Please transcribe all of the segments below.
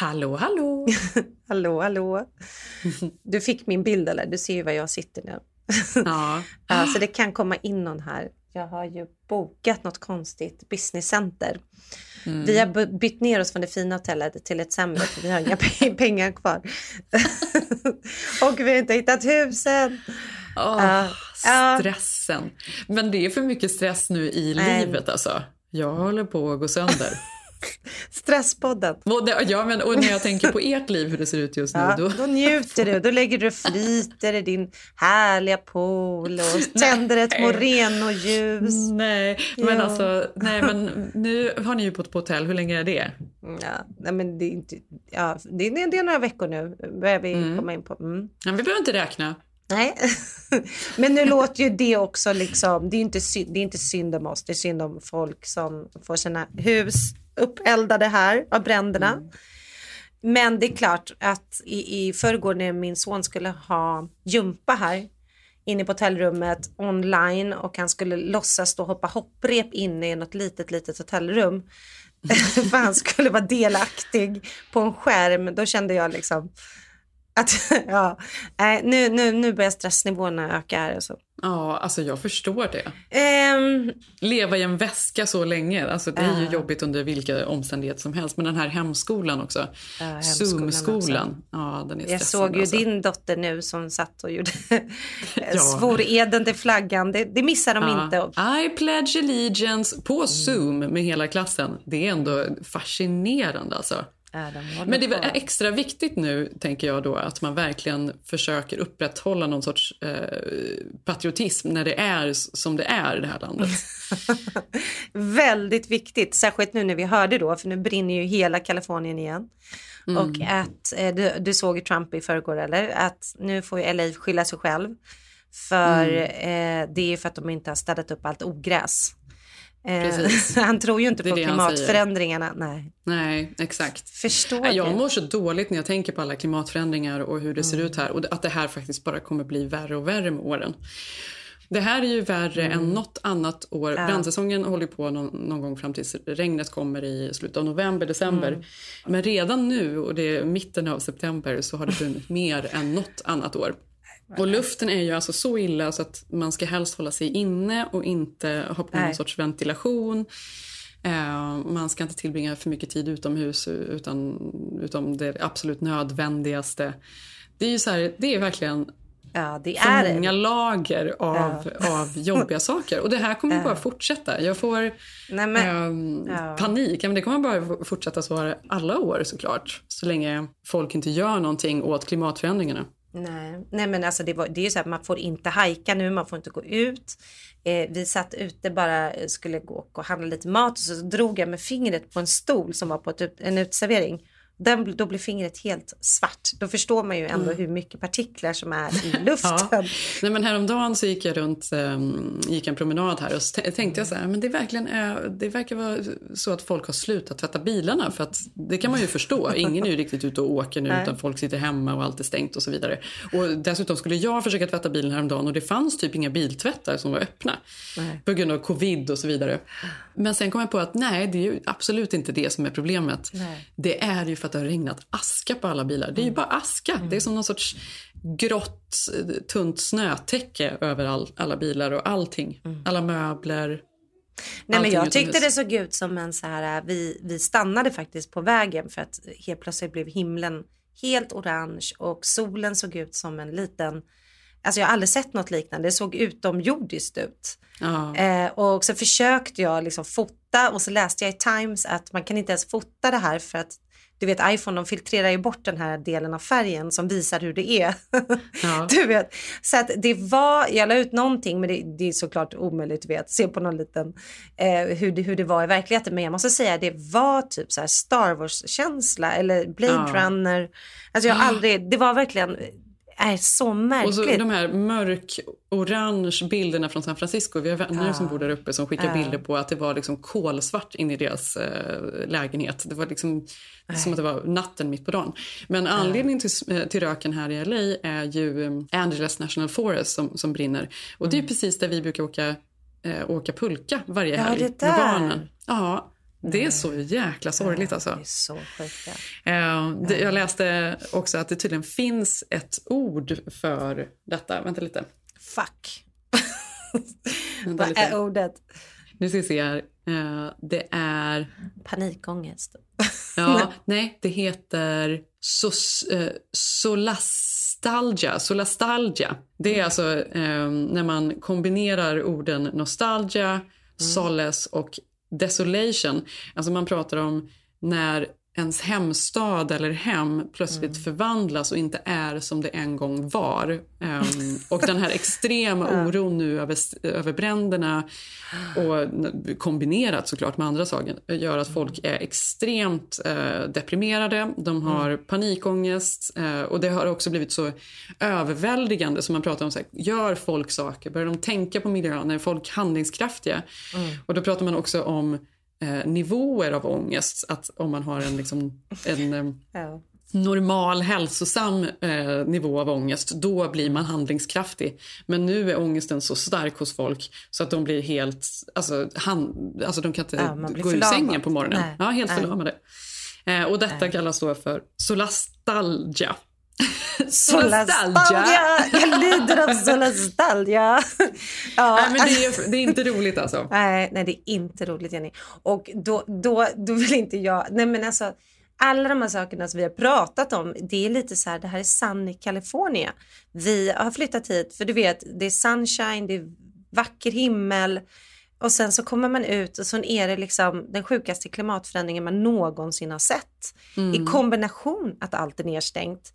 Hallå, hallå! hallå, hallå. Du fick min bild eller? Du ser ju var jag sitter nu. Ja. så det kan komma in någon här. Jag har ju bokat något konstigt businesscenter. Mm. Vi har bytt ner oss från det fina hotellet till ett sämre för vi har inga pengar kvar. och vi har inte hittat husen. Oh, uh, stressen. Men det är för mycket stress nu i livet alltså. Jag håller på att gå sönder. Stresspodden. Ja, men och när jag tänker på ert liv, hur det ser ut just nu. Ja, då... då njuter du. Då lägger du flyter i din härliga pool och tänder ett moreno-ljus. Nej, men ja. alltså, nej, men nu har ni ju bott på hotell. Hur länge är det? Ja, nej, men det är inte, ja, det är, det är några veckor nu, börjar vi mm. komma in på. Mm. Ja, vi behöver inte räkna. Nej, men nu låter ju det också liksom, det är, inte synd, det är inte synd om oss, det är synd om folk som får sina hus uppeldade här av bränderna. Mm. Men det är klart att i, i förrgår när min son skulle ha jumpa här inne på hotellrummet online och han skulle låtsas och hoppa hopprep inne i något litet, litet hotellrum. för han skulle vara delaktig på en skärm. Då kände jag liksom att ja, nu, nu, nu börjar stressnivåerna öka här. Och så. Ja, alltså jag förstår det. Um, Leva i en väska så länge, alltså det är ju uh, jobbigt under vilka omständigheter som helst. Men den här hemskolan också, uh, Zoom-skolan, ja den är Jag såg ju alltså. din dotter nu som satt och gjorde ja. svor eden till flaggan. Det, det missar de uh, inte. I pledge allegiance på. Zoom med hela klassen. Det är ändå fascinerande alltså. Men det är extra viktigt nu, tänker jag då, att man verkligen försöker upprätthålla någon sorts eh, patriotism när det är som det är i det här landet. Väldigt viktigt, särskilt nu när vi hörde då, för nu brinner ju hela Kalifornien igen. Mm. Och att, eh, du, du, såg ju Trump i förrgår eller? Att nu får ju LA skylla sig själv. För mm. eh, det är ju för att de inte har städat upp allt ogräs. Precis. han tror ju inte på klimatförändringarna. Nej. Nej, exakt. Förstår jag mår så dåligt när jag tänker på alla klimatförändringar och hur det mm. ser ut här. Och att det här faktiskt bara kommer bli värre och värre med åren. Det här är ju värre mm. än något annat år. Ja. Brandsäsongen håller på någon, någon, gång fram tills regnet kommer i slutet av november, december. Mm. Men redan nu, och det är mitten av september, så har det brunnit mer än något annat år. Och luften är ju alltså så illa så att man ska helst hålla sig inne och inte ha på någon sorts ventilation. Eh, man ska inte tillbringa för mycket tid utomhus utan, utan det absolut nödvändigaste. Det är ju så här, det är verkligen Ja, det är för många lager av, ja. av jobbiga saker. Och det här kommer ja. bara fortsätta. Jag får Nej, men, ähm, ja. panik. Men det kommer bara fortsätta så alla år såklart. Så länge folk inte gör någonting åt klimatförändringarna. Nej, Nej men alltså det, var, det är ju så att man får inte hajka nu, man får inte gå ut. Eh, vi satt ute bara, eh, skulle gå och handla lite mat och så drog jag med fingret på en stol som var på ett, en uteservering. Den, då blir fingret helt svart. Då förstår man ju ändå mm. hur mycket partiklar som är i luften. ja. Nej, men häromdagen så gick jag runt, um, gick en promenad här och så tänkte jag så här, men det, verkligen är, det verkar vara så att folk har slutat tvätta bilarna. För att det kan man ju förstå. Ingen är ju riktigt ute och åker nu utan folk sitter hemma och allt är stängt och så vidare. Och dessutom skulle jag försöka tvätta bilen häromdagen och det fanns typ inga biltvättar som var öppna. Nej. På grund av covid och så vidare. Men sen kom jag på att nej, det är ju absolut inte det som är problemet. Nej. Det är ju för att det har regnat aska på alla bilar. Det är ju mm. bara aska. Mm. Det är som någon sorts grått, tunt snötäcke över all, alla bilar och allting. Mm. Alla möbler. Nej, men jag tyckte det såg ut som en så här, vi, vi stannade faktiskt på vägen för att helt plötsligt blev himlen helt orange och solen såg ut som en liten Alltså jag har aldrig sett något liknande. Det såg utomjordiskt ut. Ja. Eh, och så försökte jag liksom fota och så läste jag i Times att man kan inte ens fota det här för att du vet iPhone de filtrerar ju bort den här delen av färgen som visar hur det är. Ja. du vet. Så att det var, jag la ut någonting men det, det är såklart omöjligt du vet, se på någon liten eh, hur, det, hur det var i verkligheten. Men jag måste säga det var typ så här Star Wars-känsla eller Blade Ja. Runner. Alltså jag har aldrig, det var verkligen, är så Och märkligt. så de här mörk-orange bilderna från San Francisco. Vi har vänner som bor där uppe som skickar bilder på att det var liksom kolsvart in i deras eh, lägenhet. Det var liksom som att det var natten mitt på dagen. Men anledningen till, eh, till röken här i LA är ju eh, Angeles National Forest som, som brinner. Och det är precis där vi brukar åka, eh, åka pulka varje Ja, helg med barnen. Ja, det är så jäkla sorgligt alltså. Det är så sjukt. Eh, jag läste också att det tydligen finns ett ord för detta. Vänta lite. Fuck. Vänta Vad lite. är ordet? Nu ska vi se här. Eh, det är... Panikångest. Ja, nej, det heter sos, eh, solastalgia. solastalgia. Det är alltså eh, när man kombinerar orden nostalgia, solace och desolation. Alltså man pratar om när ens hemstad eller hem plötsligt förvandlas och inte är som det en gång var. Ehm, och den här extrema oron nu över, över bränderna och kombinerat såklart med andra saker gör att folk är extremt eh, deprimerade. De har panikångest eh, och det har också blivit så överväldigande som man pratar om. Så här, gör folk saker? Börjar de tänka på miljön? Är folk handlingskraftiga? Och då pratar man också om eh, nivåer av ångest. Att om man har en, liksom, en eh, Ja. normal hälsosam eh, nivå av ångest, då blir man handlingskraftig. Men nu är ångesten så stark hos folk så att de blir helt, alltså, hand, alltså de kan inte Ja, gå ur sängen på morgonen. Nej, Ja, helt nej. förlamade. Eh, och detta kallas då för solastalgia. Solastalgia! Jag lider av solastalgia. ja, Nej, men det är, det är inte roligt alltså. Nej, nej, det är inte roligt Jenny. Och då, då, då vill inte jag, nej men alltså alla de här sakerna som vi har pratat om, det är lite så här, det här är Sun i California. Vi har flyttat hit för du vet, det är sunshine, det är vacker himmel och sen så kommer man ut och så är det liksom den sjukaste klimatförändringen man någonsin har sett. I kombination att allt är nedstängt.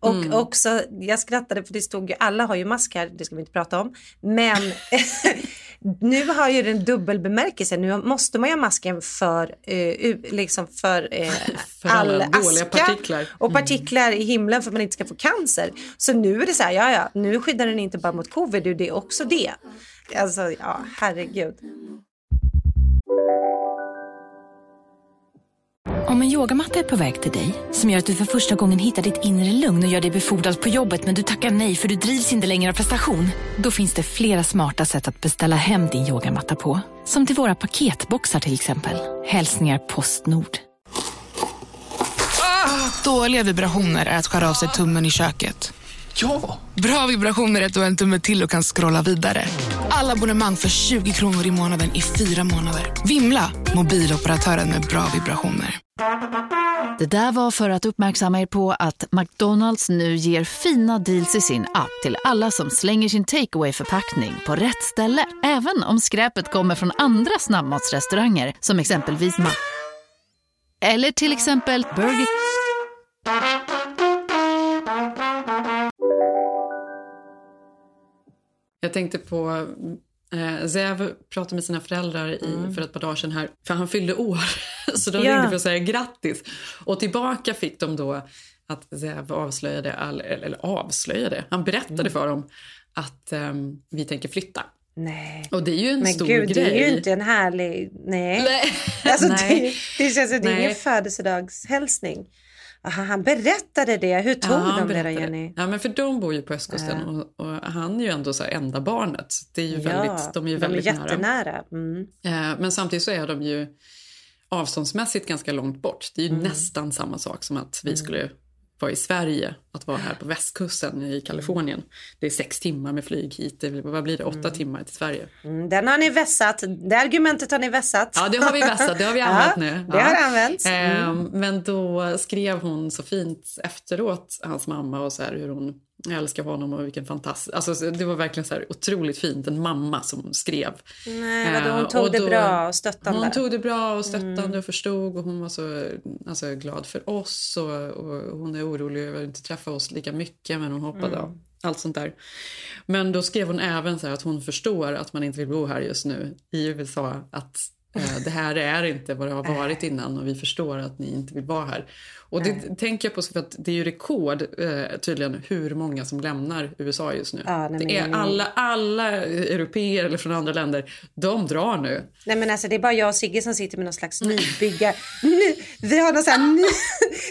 Och också, jag skrattade för det stod ju, alla har ju mask här, det ska vi inte prata om. Men nu har ju den dubbel bemärkelse. Nu måste man ju ha masken för, eh, liksom för, eh, För alla all aska partiklar. och partiklar i himlen för att man inte ska få cancer. Så nu är det så här, ja ja, nu skyddar den inte bara mot covid, det är också det. Alltså, ja, herregud. Om en yogamatta är på väg till dig, som gör att du för första gången hittar ditt inre lugn och gör dig befordrad på jobbet men du tackar nej för du drivs inte längre av prestation. Då finns det flera smarta sätt att beställa hem din yogamatta på. Som till våra paketboxar till exempel. Hälsningar Postnord. Ah, dåliga vibrationer är att skära av sig tummen i köket. Ja! Bra vibrationer är du har en tumme till och kan scrolla vidare. Alla abonnemang för 20 kronor i månaden i fyra månader. Vimla! Mobiloperatören med bra vibrationer. Det där var för att uppmärksamma er på att McDonalds nu ger fina deals i sin app till alla som slänger sin takeaway förpackning på rätt ställe. Även om skräpet kommer från andra snabbmatsrestauranger som exempelvis Ma... Eller till exempel Burger... Jag tänkte på eh, Zev pratade med sina föräldrar i, för ett par dagar sedan här, för han fyllde år. Så de Ja. ringde för att säga grattis. Och tillbaka fick de då att Zev avslöjade, all, eller, eller avslöjade, han berättade för dem att ehm, vi tänker flytta. Nej. Och det är ju en Men stor gud, grej. det är ju inte en härlig... Nej. Nej. Alltså, Nej. Det, det känns som det är ingen födelsedagshälsning. Aha, han berättade det. Hur tog Ja, de det då. Jenny? Ja, men för de bor ju på östkusten och, och han är ju ändå så enda barnet. Så Det är ju Ja, väldigt, de är ju väldigt de är nära. jättenära. Mm. Eh, Men samtidigt så är de ju avståndsmässigt ganska långt bort. Det är ju Mm. nästan samma sak som att vi skulle vara i Sverige, att vara här på västkusten i Kalifornien. Det är sex timmar med flyg hit, det vad blir det, åtta timmar till Sverige. Mm, Den har ni vässat. Det argumentet har ni vässat. Ja, det har vi vässat, det har vi använt Ja, nu. det Ja. har använts. Mm. Eh, Men då skrev hon så fint efteråt, hans mamma, och så här hur hon jag älskar honom och vilken fantastisk... Alltså, det var verkligen så här otroligt fint. En mamma som skrev. Nej, vadå, hon Eh, tog och det då- bra och stöttande. Hon tog det bra och stöttande Mm. och förstod och hon var så alltså, glad för oss och, och hon är orolig över att inte träffa oss lika mycket men hon hoppade Mm. allt sånt där. Men då skrev hon även så att hon förstår att man inte vill bo här just nu i USA att eh, det här är inte vad det har varit innan och vi förstår att ni inte vill vara här. Och det tänker jag på för att det är ju rekord eh, tydligen hur många som lämnar USA just nu. Ja, nej, det är alla, alla europeer eller från andra länder, de drar nu. Nej men alltså det är bara jag och Sigge som sitter med någon slags nybyggar... Ny, vi har någon sån här ny,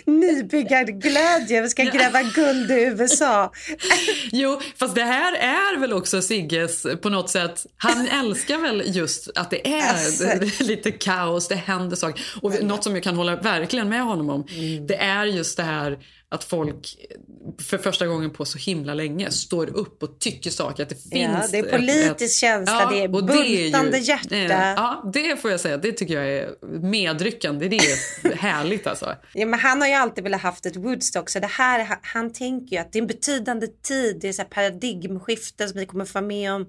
nybyggarglädje. Vi ska gräva guld i USA. Jo, fast det här är väl också Sigges på något sätt. Han älskar väl just att det är Alltså. lite kaos, det händer saker. Och något som jag kan hålla verkligen med honom om, det är just det här att folk för första gången på så himla länge står upp och tycker saker. Att det finns Ja, det är ett- politisk ett- känsla, det är bultande ju- hjärta. eh, Ja, det får jag säga. Det tycker jag är medryckande. Det är härligt alltså. Ja, men han har ju alltid velat haft ett Woodstock så det här, han, tänker ju att det är en betydande tid, det är så paradigmskifte som vi kommer få vara med om.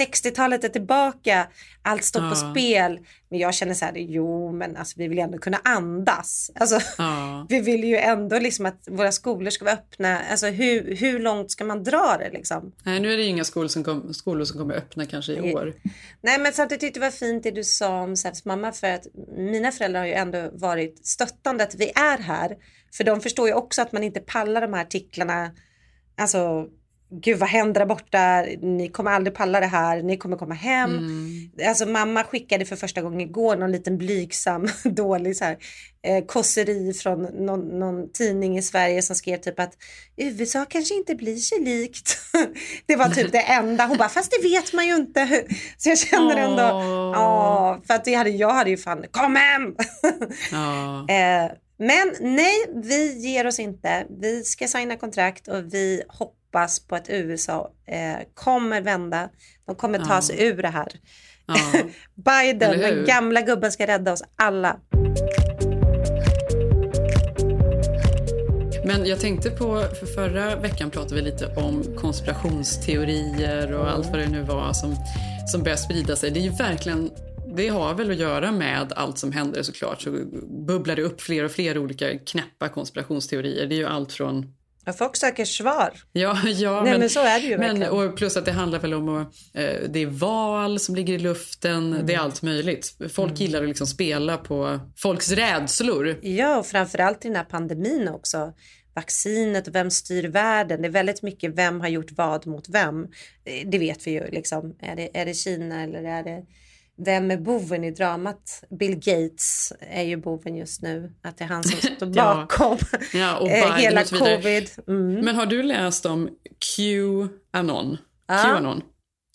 60-talet är tillbaka, allt står på Ja. spel. Men jag känner så här, jo men alltså vi vill ju ändå kunna andas. Alltså, Ja. vi vill ju ändå liksom att våra skolor ska vara öppna. Alltså hur, hur långt ska man dra det liksom? Nej, nu är det ju inga skolor som, kom, skolor som kommer öppna kanske i år. Nej men samtidigt tyckte det var fint det du sa om Säfs mamma för att mina föräldrar har ju ändå varit stöttande att vi är här. För de förstår ju också att man inte pallar de här artiklarna. Alltså gud vad händer där borta? Ni kommer aldrig palla det här. Ni kommer komma hem. Alltså mamma skickade för första gången igår någon liten blygsam dålig så här, eh, kosseri från någon, någon tidning i Sverige som skrev typ att USA kanske inte blir sig likt. det var typ det enda. Hon bara fast det vet man ju inte. Så jag känner ändå, Åh. ja för att det hade, jag hade ju fan kom hem. Ja. Eh, men nej, vi ger oss inte. Vi ska signa kontrakt och vi hoppas på att USA eh, kommer vända. De kommer ta Ja. sig ur det här. Ja. Biden, den gamla gubben, ska rädda oss alla. Men jag tänkte på, för förra veckan pratade vi lite om konspirationsteorier och allt vad det nu var som, som börjar sprida sig. Det är ju verkligen, det har väl att göra med allt som händer såklart. Så bubblar det upp fler och fler olika knäppa konspirationsteorier. Det är ju allt från Och folk söker svar. Ja, ja Nej, men så är det ju men, verkligen. och Plus att det handlar väl om att eh, det är val som ligger i luften. Mm. Det är allt möjligt. Folk gillar att liksom spela på folks rädslor. Ja, och framförallt i den här pandemin också. Vaccinet och vem styr världen. Det är väldigt mycket vem har gjort vad mot vem. Eh, Det vet vi ju. Liksom. Är, det, är det Kina eller är det... Vem är boven i dramat? Bill Gates är ju boven just nu. Att det är han som står bakom Ja, och eh, hela och covid. Mm. Men har du läst om Qanon? Ja. Qanon?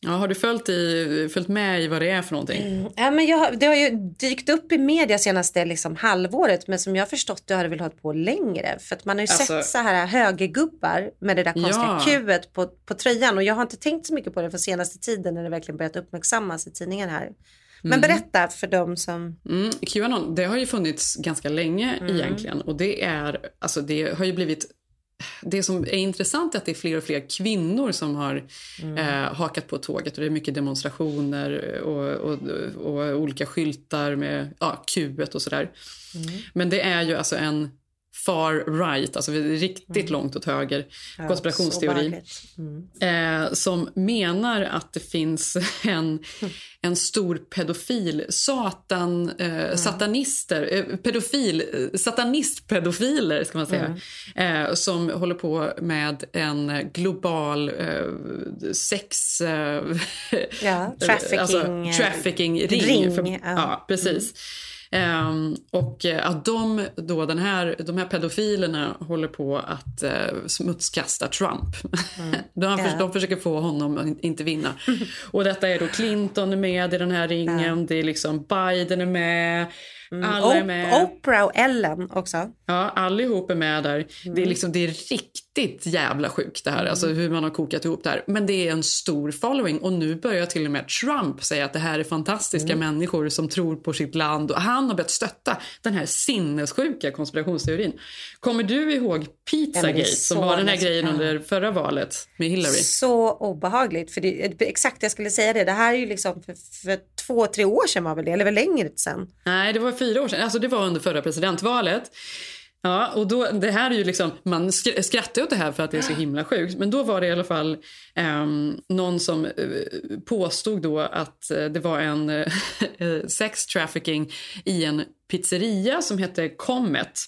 Ja, har du följt, i, följt med i vad det är för någonting? Ja, men jag, det har ju dykt upp i media senaste liksom, halvåret men som jag förstått det har det väl hållit på längre. För att man har ju Alltså- sett så här högergubbar med det där konstiga Ja. kuet på, på tröjan och jag har inte tänkt så mycket på det för senaste tiden när det verkligen börjat uppmärksammas i tidningen här. Men berätta för dem som... Mm, Qanon, det har ju funnits ganska länge egentligen. Och det är, alltså det har ju blivit det som är intressant är att det är fler och fler kvinnor som har eh, hakat på tåget. Och det är mycket demonstrationer och, och, och olika skyltar med ja, kuet och sådär. Men det är ju alltså en far right, alltså riktigt långt åt höger Ja, konspirationsteori. Mm. Eh, som menar att det finns en, en stor pedofil, satan, eh, satanister, eh, pedofil, eh, satanistpedofiler ska man säga, eh, som håller på med en global eh, sex... Ja, trafficking, alltså, eh, trafficking-ring. ring, för, ja. ja. precis. Ehm, och eh, att de, då, den här, de här pedofilerna håller på att eh, smutskasta Trump. de, Ja. de försöker få honom att inte vinna. Och detta är då Clinton är med i den här ringen, det är liksom Biden är med. Alla är med. Oprah och Ellen också. Ja, allihop är med där. Det, är liksom, det är riktigt jävla sjukt det här, alltså hur man har kokat ihop det här. Men det är en stor following och nu börjar till och med Trump säga att det här är fantastiska människor som tror på sitt land och han har börjat stötta den här sinnessjuka konspirationsteorin. Kommer du ihåg Pizzagate som var den här grejen under förra valet med Hillary? Så obehagligt. För det, exakt, jag skulle säga det. Det här är ju liksom för, för två, tre år sedan var väl det, eller väl längre sedan? Nej, det var fyra år sedan. Alltså det var under förra presidentvalet. Ja, och då, det här är ju liksom, man skr- skrattar åt det här för att det är så himla sjukt. Men då var det i alla fall ehm, någon som eh, påstod då att eh, det var en eh, sex trafficking i en pizzeria som hette Comet.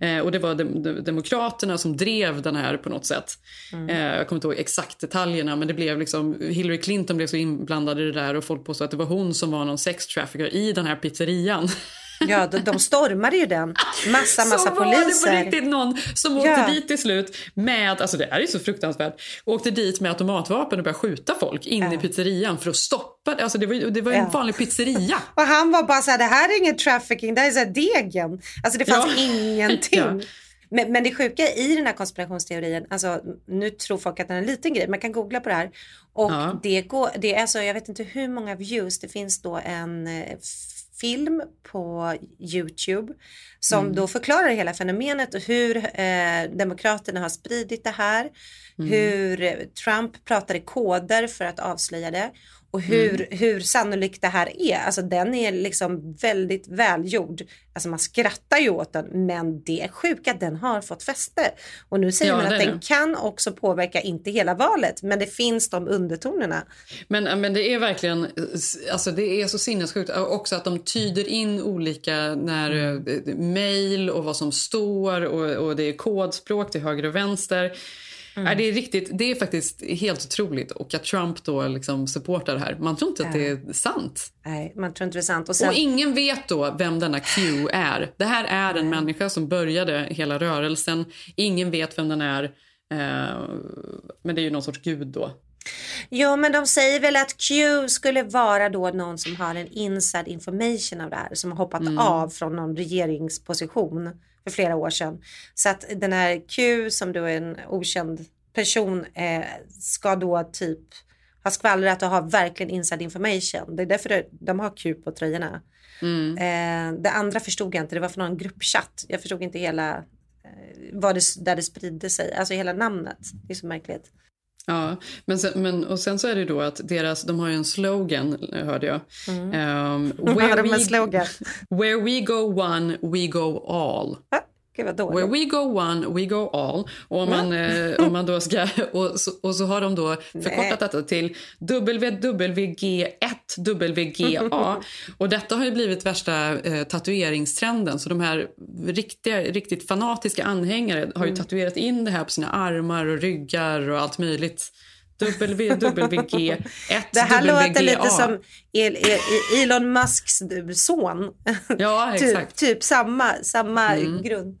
Eh, och det var dem- dem- Demokraterna som drev den här på något sätt. Eh, jag kommer inte ihåg exakt detaljerna men det blev liksom, Hillary Clinton blev så inblandad i det där och folk påstod att det var hon som var någon sex trafficker i den här pizzerian. Ja, de, de stormade ju den. Massa, massa så var det på poliser. riktigt någon som åkte Ja. dit till slut med, alltså det här är så fruktansvärt, åkte dit med automatvapen och började skjuta folk in i pizzerian för att stoppa det. Alltså det var, ju- det var en Ja. vanlig pizzeria. Och han var bara så här, det här är ingen trafficking, det här är så här degen. Alltså det fanns Ja. ingenting. Ja. Men, men det sjuka i den här konspirationsteorin, alltså nu tror folk att den är en liten grej, man kan googla på det här. Och Ja. det, går, det är så, jag vet inte hur många views, det finns då en eh, film på YouTube som Mm. då förklarar hela fenomenet och hur eh, Demokraterna har spridit det här. Mm. Hur Trump pratar i koder för att avslöja det. Och hur, Mm. hur sannolikt det här är. Alltså den är liksom väldigt välgjord. Alltså man skrattar ju åt den men det är sjuka den har fått fäste. Och nu säger Ja, man att den det. kan också påverka, inte hela valet, men det finns de undertonerna. Men, men det är verkligen, alltså det är så sinnessjukt också att de tyder in olika när mm. mejl och vad som står och, och det är kodspråk till höger och vänster. Nej, det, är riktigt, det är faktiskt helt otroligt och att Trump då liksom supportar det här. Man tror inte att det är sant. Nej, man tror inte det är sant. Och sen, Och ingen vet då vem denna Q är. Det här är en människa som började hela rörelsen. Ingen vet vem den är. Eh, men det är ju någon sorts gud då. Jo, men de säger väl att Q skulle vara då någon som har en inside information av det här, som har hoppat av från någon regeringsposition för flera år sedan. Så att den här Q som då är en okänd person eh, ska då typ ha skvallrat och ha verkligen inside information. Det är därför de har Q på tröjorna. Eh, det andra förstod jag inte, det var från någon gruppchatt. Jag förstod inte hela eh, vad det, där det spridde sig, alltså hela namnet. Det är så märkligt. Ja, men sen, men, och sen så är det då att deras, de har ju en slogan, hörde jag. Um, Vad har de en slogan? where we go one, we go all. Where we go one, we go all. Och om man, eh, om man då ska, och, så, och så har de då förkortat detta till WWG1WGA. och detta har ju blivit värsta eh, tatueringstrenden. Så de här riktiga, riktigt fanatiska anhängare har ju tatuerat in det här på sina armar och ryggar och allt möjligt. WWG1 Det här låter lite WGA. som El- El- Elon Musks son. Ja, typ, exakt. typ samma, samma grund.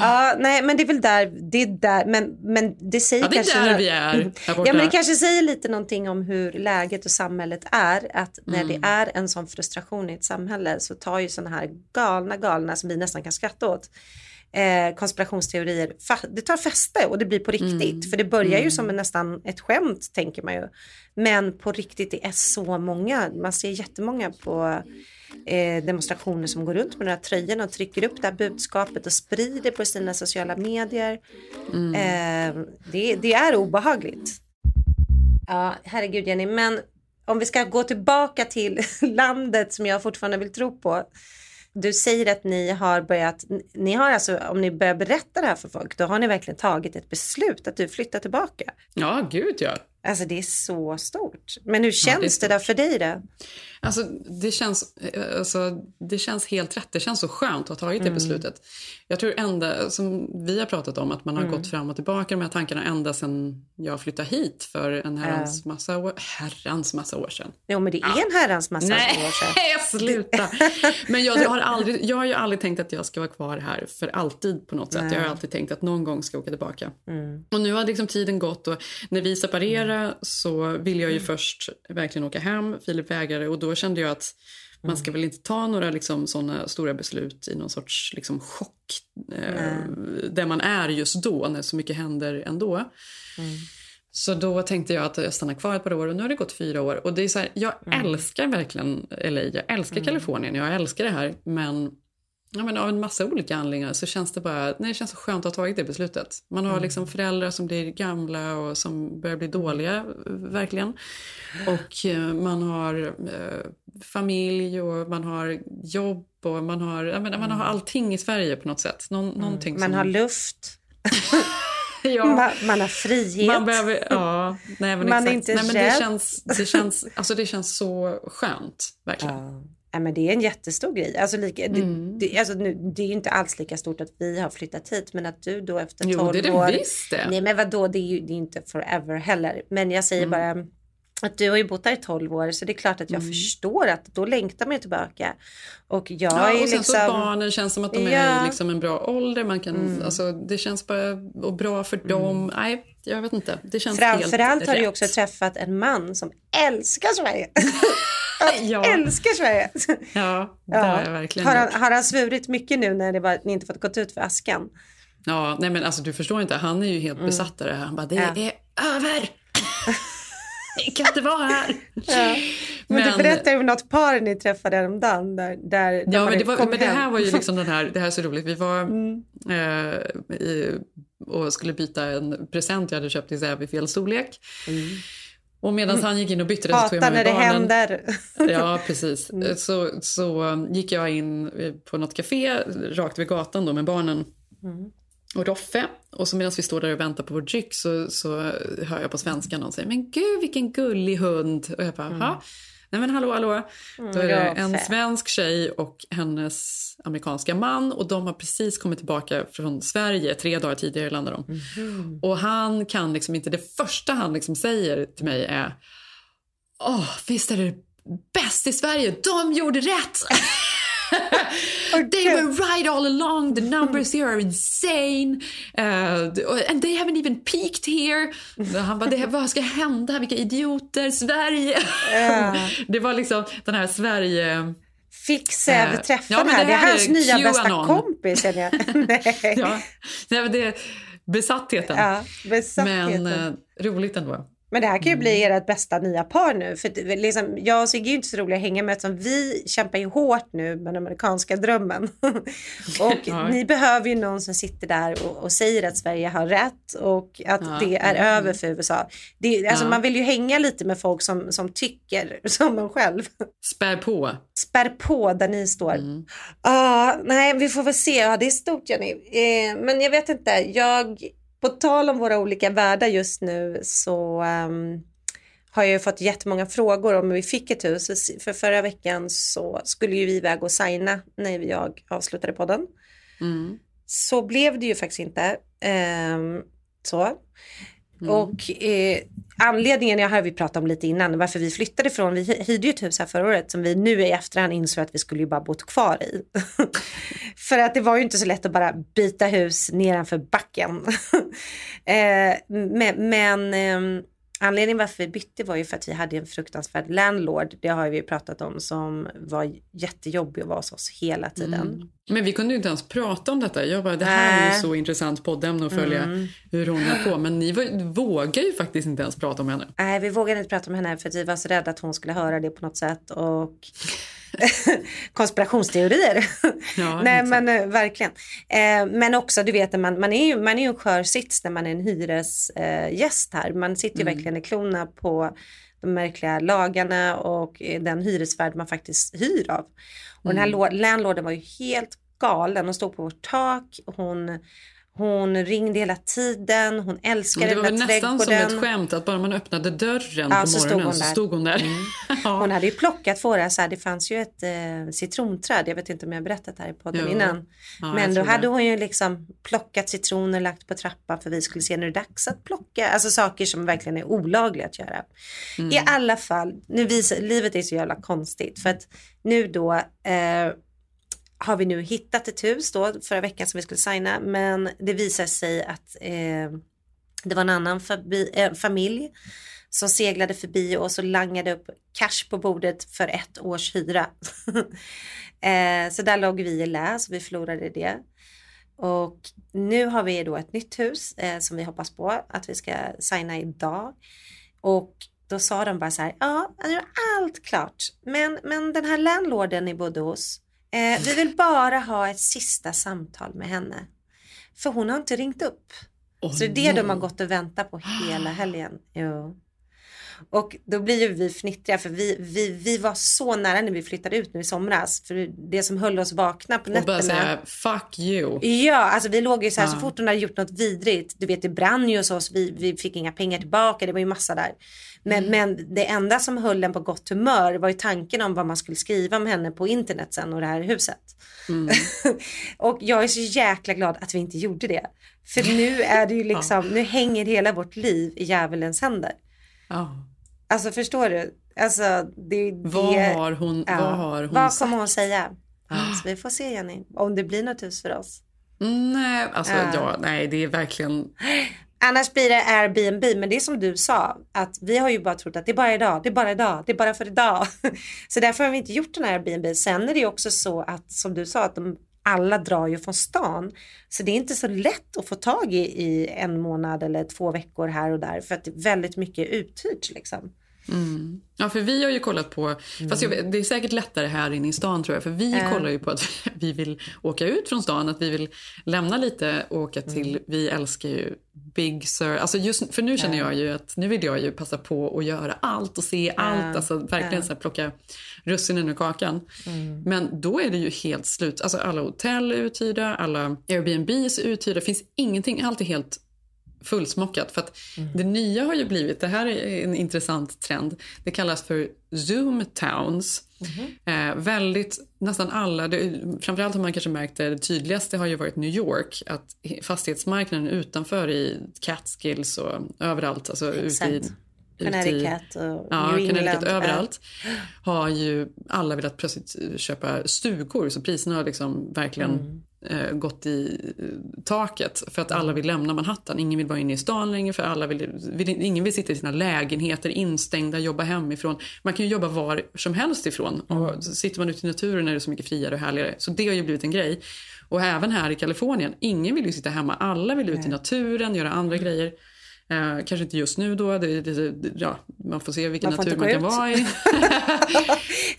Ja, nej, men det är väl där, det är där, men, men det säger Ja, det är kanske... där vi är borta. Ja, men det kanske säger lite någonting om hur läget och samhället är. Att när Mm. det är en sån frustration i ett samhälle så tar ju såna här galna, galna som vi nästan kan skratta åt. Eh, konspirationsteorier, det tar fäste och det blir på riktigt. Mm. För det börjar ju som en, nästan ett skämt tänker man ju. Men på riktigt, det är så många. Man ser jättemånga på eh, demonstrationer som går runt med de här tröjorna och trycker upp det här budskapet och sprider på sina sociala medier. Mm. Eh, det, det är obehagligt. Ja, herregud Jenny, men om vi ska gå tillbaka till landet som jag fortfarande vill tro på. Du säger att ni har börjat, ni har alltså, om ni börjar berätta det här för folk, då har ni verkligen tagit ett beslut att du flyttar tillbaka. Ja, gud ja. Alltså det är så stort. Men hur det känns det, stort. då för dig då? Alltså, det, känns, eh, alltså, det känns helt rätt. Det känns så skönt att ha tagit det beslutet. Jag tror ända, som vi har pratat om, att man har gått fram och tillbaka här tankarna ända sedan jag flyttade hit för en herrans massa år, herrans massa år sedan. Jo men det är en herrans massa år sedan. Nej, sluta! Men jag, jag, har aldrig, jag har ju aldrig tänkt att jag ska vara kvar här för alltid på något sätt. Jag har alltid tänkt att någon gång ska jag åka tillbaka. Och nu har liksom tiden gått och när vi separerade så ville jag ju först verkligen åka hem. Filip vägrade och då kände jag att man ska väl inte ta några liksom, såna stora beslut i någon sorts liksom, chock eh, där man är just då, när så mycket händer ändå. Mm. Så då tänkte jag att jag stannar kvar ett par år och nu har det gått fyra år. Och det är så här, jag Mm. älskar verkligen LA, jag älskar Kalifornien, jag älskar det här. Men, ja, men av en massa olika anledningar så känns det bara, nej, det känns så skönt att ha tagit det beslutet. Man har liksom föräldrar som blir gamla och som börjar bli dåliga, verkligen. Och eh, man har eh, familj och man har jobb och man har, jag menar, man har allting i Sverige på något sätt. Någon, någonting Mm. Man som, har luft, ja. man, man har frihet. Man behöver, ja, nej, men Man är exakt. inte nej, men det känns, det, känns, alltså det känns så skönt, verkligen. Ja. Ja, men det är en jättestor grej. Alltså, lika, Mm. det, det, alltså, nu, det är ju inte alls lika stort att vi har flyttat hit men att du då efter 12 Jo, det är det år. visst det. Nej men vadå, det är ju det är inte forever heller. Men jag säger Mm. bara att du har ju bott här i 12 år så det är klart att jag förstår att då längtar man ju tillbaka. Och jag Mm. Ja, är och sen liksom... så barnen känns som att de är Ja. Mm. i liksom en bra ålder. Man kan, alltså, det känns bara och bra för dem. Nej, jag vet inte. Det känns Framförallt helt har du rätt. också träffat en man som älskar Sverige. Ja. älskar Sverige. Ja, det har jag verkligen har, han, har han svurit mycket nu när det var, ni inte fått gått ut för askan? Ja, nej men alltså du förstår inte. Han är ju helt besatt av det här. Han bara, det Mm. Ja. är över! Jag kan inte vara här. Ja. Men, du berättade om något par ni träffade häromdagen. Där, där Ja, men det, var, men det här var ju liksom den här, det här är så roligt. Vi var Mm. eh, i, och skulle byta en present jag hade köpt i fel storlek. Och medan han gick in och bytte det så tog jag med när mig det barnen. händer. Ja, precis. Mm. Så, så um, gick jag in eh, på något café rakt vid gatan då med barnen Mm. och Roffe. Och så medan vi står där och väntar på vår dryck så, så hör jag på svenska någon säga men gud vilken gullig hund. Och jag bara, "Ha? Nej men hallå, hallå. Då är det en Mm. Svensk tjej och hennes amerikanska man och de har precis kommit tillbaka från Sverige, tre dagar tidigare landade de. Mhm. Och han kan liksom inte, det första han liksom säger till mig är Åh, visst är det bäst i Sverige, de gjorde rätt! They were right all along. The numbers here are insane. Uh, and they haven't even peaked here. Han bara, det, vad ska hända? Vilka idioter. Sverige. det var liksom den här Sverige... Fick Säve Eh, träffa ja, men här? det Det är hans nya bästa kompis känner jag. Nej. Ja, nej, men det, besattheten. Ja, besattheten. men eh, roligt ändå. Men det här kan ju Mm. bli ert bästa nya par nu. För liksom, jag och Sigge är ju inte så roliga att hänga med eftersom vi kämpar ju hårt nu med den amerikanska drömmen. och Ja. ni behöver ju någon som sitter där och, och säger att Sverige har rätt och att Ja. det är Mm. över för USA. Det, alltså, Ja. Man vill ju hänga lite med folk som, som tycker som en själv. Spär på. Spär på där ni står. Mm. Ja, nej, vi får väl se. Ja, det är stort Jenny. Eh, men jag vet inte. Jag, på tal om våra olika världar just nu så ehm, har jag ju fått jättemånga frågor om vi fick ett hus. För förra veckan så skulle ju vi iväg och signa när jag avslutade podden. Mm. Så blev det ju faktiskt inte. Ehm, så. Mm. Och eh, anledningen, jag har vi pratat om lite innan, varför vi flyttade från, vi hyrde ju ett hus här förra året som vi nu i efterhand insåg att vi skulle ju bara bott kvar i. För att det var ju inte så lätt att bara byta hus nedanför backen. eh, men men eh, anledningen varför vi bytte var ju för att vi hade en fruktansvärd landlord, det har vi ju pratat om, som var jättejobbig att vara hos oss hela tiden. Mm. Men vi kunde ju inte ens prata om detta. Jag bara, det här är ju så intressant poddämne att följa Mm. hur hon är på. Men ni var, vågar ju faktiskt inte ens prata om henne. Nej, vi vågade inte prata om henne för att vi var så rädda att hon skulle höra det på något sätt. Och konspirationsteorier. Ja, Nej, exakt. men eh, verkligen. Eh, men också, du vet, man, man är ju man är ju en skör sits när man är en hyresgäst eh, här. Man sitter ju Mm. verkligen i klorna på de märkliga lagarna och eh, den hyresvärd man faktiskt hyr av. Och den här Mm. landlorden var ju helt galen. Hon stod på vårt tak. Hon, hon ringde hela tiden. Hon älskade Men det var den väl där nästan som trädgården. ett skämt att bara man öppnade dörren Ja, på så stod morgonen hon så där. stod hon där. ja. Hon hade ju plockat våra, så här, det fanns ju ett eh, citronträd, jag vet inte om jag har berättat det här i podden Jo. innan. Ja, Men då tror det. hade hon ju liksom plockat citroner, lagt på trappan för vi skulle se när det är dags att plocka. Alltså saker som verkligen är olagliga att göra. Mm. I alla fall, nu visar, livet är så jävla konstigt för att nu då eh, har vi nu hittat ett hus då förra veckan som vi skulle signa men det visar sig att eh, det var en annan fabi, eh, familj som seglade förbi oss och langade upp cash på bordet för ett års hyra. eh, så där låg vi i lä, så vi förlorade det. Och nu har vi då ett nytt hus eh, som vi hoppas på att vi ska signa idag. Och då sa de bara så här, ja, nu är allt klart. Men, men den här landlorden ni bodde hos, eh, vi vill bara ha ett sista samtal med henne. För hon har inte ringt upp. Oh, så det är det de har gått och väntat på hela helgen. Jo. Och då blir ju vi fnittriga för vi, vi, vi var så nära när vi flyttade ut nu i somras. För det som höll oss vakna på nätterna. Och bara säga fuck you. Ja, alltså vi låg ju så här Ja. så fort hon hade gjort något vidrigt. Du vet det brann ju hos oss, vi, vi fick inga pengar tillbaka, det var ju massa där. Men, Mm. men det enda som höll en på gott humör var ju tanken om vad man skulle skriva om henne på internet sen och det här huset. Mm. och jag är så jäkla glad att vi inte gjorde det. För nu är det ju liksom, nu hänger hela vårt liv i djävulens händer. Ja. Alltså förstår du? Alltså det, det Vad har hon, ja. vad har hon Vad kommer hon säga? Så vi får se Jenny, om det blir något hus för oss. Nej, alltså Ja. ja, nej, det är verkligen... Annars blir det Airbnb, men det är som du sa, att vi har ju bara trott att det är bara idag, det är bara idag, det är bara för idag. Så därför har vi inte gjort den här Airbnb. Sen är det ju också så att, som du sa, att de alla drar ju från stan. Så det är inte så lätt att få tag i, i en månad eller två veckor här och där, för att det är väldigt mycket uthyrt liksom. Mm. Ja, för vi har ju kollat på, fast jag, det är säkert lättare här inne i stan tror jag, för vi Ja. kollar ju på att vi vill åka ut från stan, att vi vill lämna lite och åka till, vi älskar ju Big Sur, alltså just, för nu känner jag ju att nu vill jag ju passa på att göra allt och se allt, alltså verkligen så här, plocka russinen ur kakan. Men då är det ju helt slut, alltså alla hotell är uthyrda, alla Airbnbs är uthyrda, det finns ingenting, allt är helt fullsmockat. För att Det nya har ju blivit, det här är en intressant trend, det kallas för Zoom Towns. Eh, väldigt, nästan alla, det, framförallt har man kanske märkt det, det tydligaste har ju varit New York, att fastighetsmarknaden utanför i Catskills och överallt, alltså Exakt. ute i Connecticut och Ja, New England. Connecticut överallt har ju alla velat plötsligt köpa stugor så priserna har liksom verkligen Mm. Eh, gått i eh, taket för att alla vill lämna Manhattan. Ingen vill vara inne i stan längre för alla vill, vill, ingen vill sitta i sina lägenheter instängda, jobba hemifrån. Man kan ju jobba var som helst ifrån och så sitter man ute i naturen är det så mycket friare och härligare. Så det har ju blivit en grej. Och även här i Kalifornien, ingen vill ju sitta hemma. Alla vill ut i naturen, göra andra grejer. Eh, kanske inte just nu då, det, det, ja, man får se vilken Man får natur man kan ut. vara i.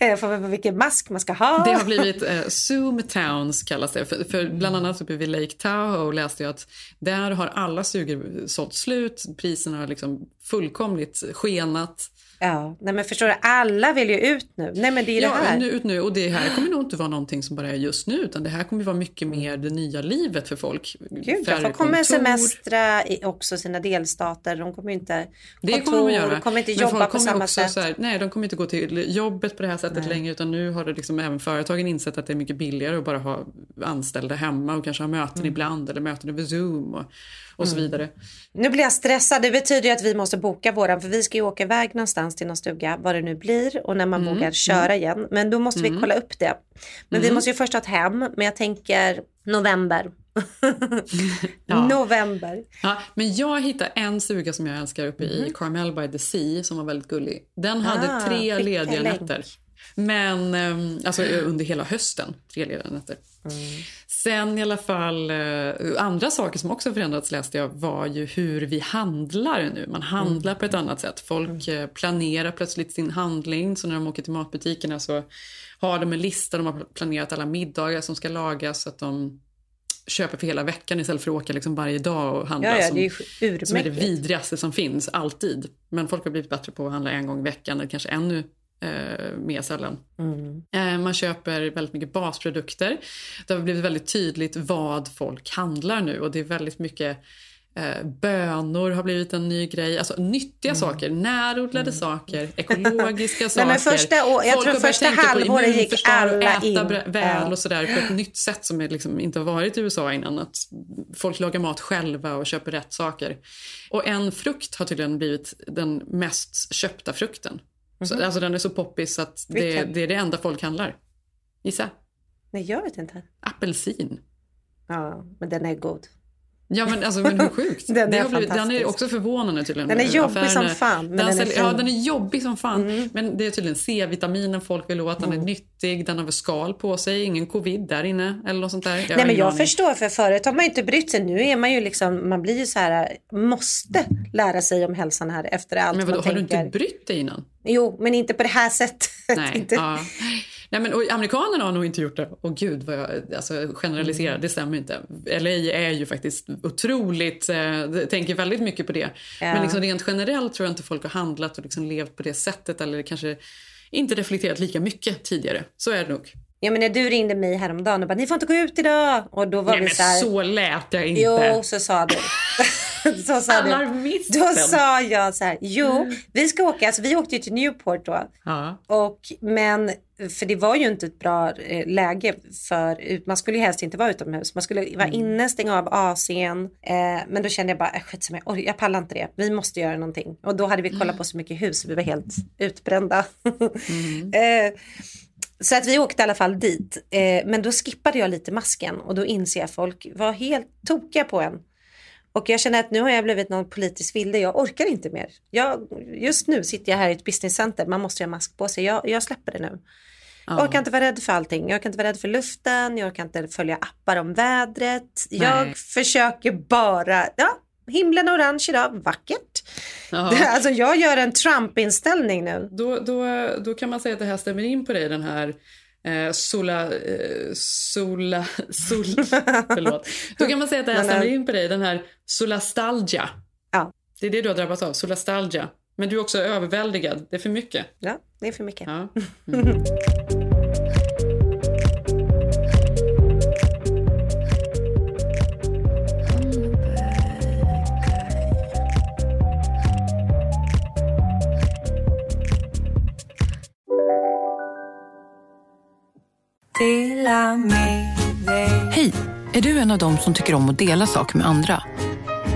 Eh, För vilken mask man ska ha. Det har blivit eh, Zoom Towns kallas det. För, för bland annat uppe vid Lake Tahoe läste jag att där har alla stugor sålt slut. Priserna har liksom fullkomligt skenat. Ja, nej men förstår du, alla vill ju ut nu. Nej men det är ju Ja, det här. nu, ut nu. Och det här kommer nog inte vara någonting som bara är just nu utan det här kommer vara mycket mer det nya livet för folk. Gud, Färre folk kommer semestra i också sina delstater. De kommer ju inte Det kontor, kommer de göra. kommer inte jobba folk på kommer samma också sätt. Här, nej, de kommer inte gå till jobbet på det här sättet Nej. längre utan nu har det liksom även företagen insett att det är mycket billigare att bara ha anställda hemma och kanske ha möten Mm. ibland eller möten över Zoom och, och så vidare. Nu blir jag stressad. Det betyder ju att vi måste boka våran för vi ska ju åka iväg någonstans till någon stuga vad det nu blir och när man Mm, vågar köra igen. Men då måste vi kolla upp det. Men vi måste ju först ha ett hem. Men jag tänker november. Ja. November. Ja, men jag hittade en stuga som jag älskar uppe i Carmel by the Sea som var väldigt gullig. Den hade. Ah, tre lediga nätter. Men ehm, alltså under hela hösten, tre lediga nätter. Mm. Sen i alla fall, eh, andra saker som också förändrats läste jag var ju hur vi handlar nu. Man handlar på ett annat sätt. Folk Mm. eh, planerar plötsligt sin handling. Så när de åker till matbutikerna så har de en lista. De har planerat alla middagar som ska lagas så att de köper för hela veckan istället för att åka liksom varje dag och handla. Ja, ja, som, det är som är det vidrigaste som finns, alltid. Men folk har blivit bättre på att handla en gång i veckan, eller kanske ännu eh, mer sällan. Mm. Eh, man köper väldigt mycket basprodukter. Det har blivit väldigt tydligt vad folk handlar nu och det är väldigt mycket Eh, bönor har blivit en ny grej. Alltså nyttiga saker, närodlade saker, ekologiska saker. Mm. men första jag Folk tror första halvåret gick alla äta in. bra- väl Ja. och sådär på ett nytt sätt som liksom inte har varit i USA innan. Att folk lagar mat själva och köper rätt saker. Och en frukt har tydligen blivit den mest köpta frukten. Så, alltså den är så poppis att det, Mhm. Det är det enda folk handlar. Gissa? Nej, jag vet inte. Apelsin. Ja, men den är god. Ja men alltså men hur sjukt. Den Det är blivit, den är också förvånande tydligen. Den är jobbig affärerna. som fan, men Den, den är ja den är jobbig som fan. Men det är tydligen C-vitaminen folk vill åt. Den är nyttig, den har väl skal på sig. Ingen covid där inne eller något sånt där. Jag Nej men jag aning. förstår för förut har man ju inte brytt sig. Nu är man ju liksom, man blir ju så här, måste lära sig om hälsan här efter allt Men vadå, man har du tänker. inte brytt dig innan? Jo, men inte på det här sättet. Nej, inte. ja. Nej men och amerikanerna har nog inte gjort det. Och gud vad jag alltså, generaliserar, Mm. det stämmer inte. LA är ju faktiskt otroligt, eh, tänker väldigt mycket på det. Ja. Men liksom rent generellt tror jag inte folk har handlat och liksom levt på det sättet eller kanske inte reflekterat lika mycket tidigare. Så är det nog. Ja men när du ringde mig häromdagen och bara, ni får inte gå ut idag. Och då var Nej vi så här, så lät jag inte. Jo, så sa du. så sa du. Då sa jag så här, jo, vi ska åka, alltså vi åkte ju till Newport då. Ja. Och, men, för det var ju inte ett bra eh, läge för, man skulle ju helst inte vara utomhus. Man skulle vara inne, stänga av AC'n. Eh, men då kände jag bara, äh, skitsamma, jag, orkar- jag pallar inte det. Vi måste göra någonting. Och då hade vi kollat på så mycket hus, vi var helt utbrända. eh, så att vi åkte i alla fall dit. Eh, men då skippade jag lite masken och då inser jag att folk var helt tokiga på en. Och jag känner att nu har jag blivit någon politisk vilde. Jag orkar inte mer. Jag, just nu sitter jag här i ett businesscenter. Man måste ha mask på sig. Jag, jag släpper det nu. Jag orkar inte vara rädd för allting. Jag orkar inte vara rädd för luften. Jag orkar inte följa appar om vädret. Jag Nej. försöker bara, ja, himlen är orange idag, vackert. Ja. Alltså jag gör en Trump-inställning nu. Då, då, då kan man säga att det här stämmer in på dig, den här eh, sola, eh, sola, sol, förlåt. Då kan man säga att det här eh, stämmer in på dig, den här solastalgia. Ja. Det är det du har drabbats av, solastalgia. Men du är också överväldigad, det är för mycket. Ja, det är för mycket. Ja. Hej! Är du en av dem som tycker om att dela saker med andra?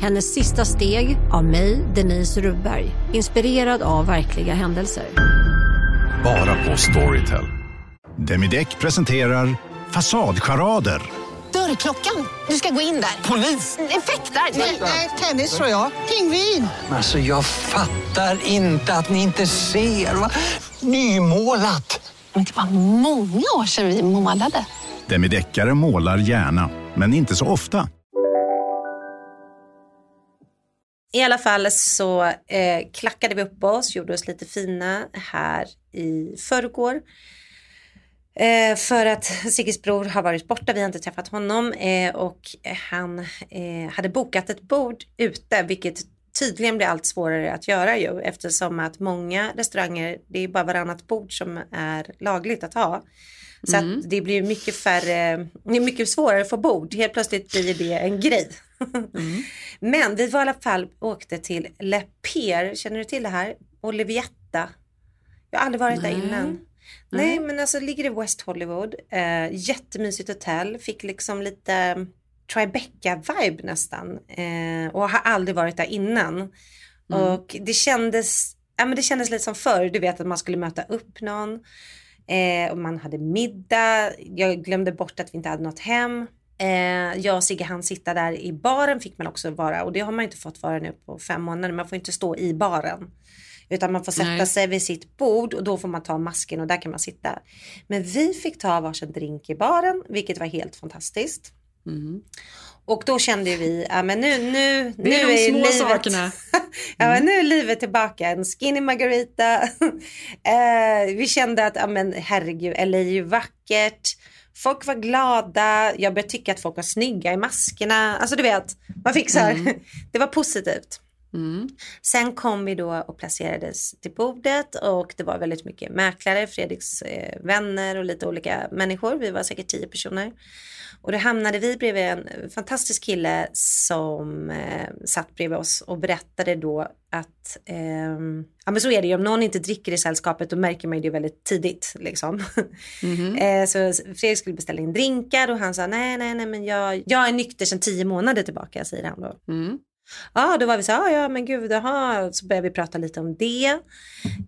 Hennes sista steg av mig, Denise Rubberg. Inspirerad av verkliga händelser. Bara på Storytel. Demideck presenterar Fasadcharader. Dörrklockan. Du ska gå in där. Polis? Effektar? Nej, tennis tror jag. Pingvin. Alltså jag fattar inte att ni inte ser. Va? Nymålat! Men det var många år sedan vi målade. Demideckare målar gärna, men inte så ofta. I alla fall så eh, klackade vi upp oss, gjorde oss lite fina här i förrgår. Eh, för att Sigges bror har varit borta, vi har inte träffat honom eh, och han eh, hade bokat ett bord ute, vilket tydligen blir allt svårare att göra ju eftersom att många restauranger, det är bara varannat bord som är lagligt att ha. Så att det blir mycket färre, det är mycket svårare att få bord. Helt plötsligt blir det en grej. Men vi var i alla fall åkte till Le Pier, känner du till det här? Olivietta. Jag har aldrig varit där Nej. innan. Nej men alltså ligger i West Hollywood. Eh, jättemysigt hotell. Fick liksom lite Tribeca-vibe nästan. Eh, och har aldrig varit där innan. Och det kändes, ja, men det kändes lite som förr. Du vet att man skulle möta upp någon. Eh, och man hade middag. Jag glömde bort att vi inte hade något hem. Eh, jag och Sigge han sitta där i baren fick man också vara. Och det har man inte fått vara nu på fem månader. Man får inte stå i baren. Utan man får sätta Nej. sig vid sitt bord och då får man ta masken och där kan man sitta. Men vi fick ta varsin drink i baren, vilket var helt fantastiskt. Och då kände vi, ja men nu, nu, nu är de små livet, sakerna. ja, men nu är livet tillbaka, en skinny margarita. eh, vi kände att, ja men herregud, LA är ju vackert. Folk var glada, jag började tycka att folk var snygga i maskerna. Alltså du vet, man fick så här, det var positivt. Mm. Sen kom vi då och placerades till bordet och det var väldigt mycket mäklare, Fredriks eh, vänner och lite olika människor. Vi var säkert tio personer. Och då hamnade vi bredvid en fantastisk kille som eh, satt bredvid oss och berättade då att, ehm, ja men så är det ju, om någon inte dricker i sällskapet då märker man ju det väldigt tidigt liksom. Mhm. eh, så Fredrik skulle beställa in drinkar och han sa nej, nej, nej, men jag, jag är nykter sedan tio månader tillbaka, säger han då. Mm. Ja, då var vi så här, "Ah, ja men gud, jaha. Så började vi prata lite om det.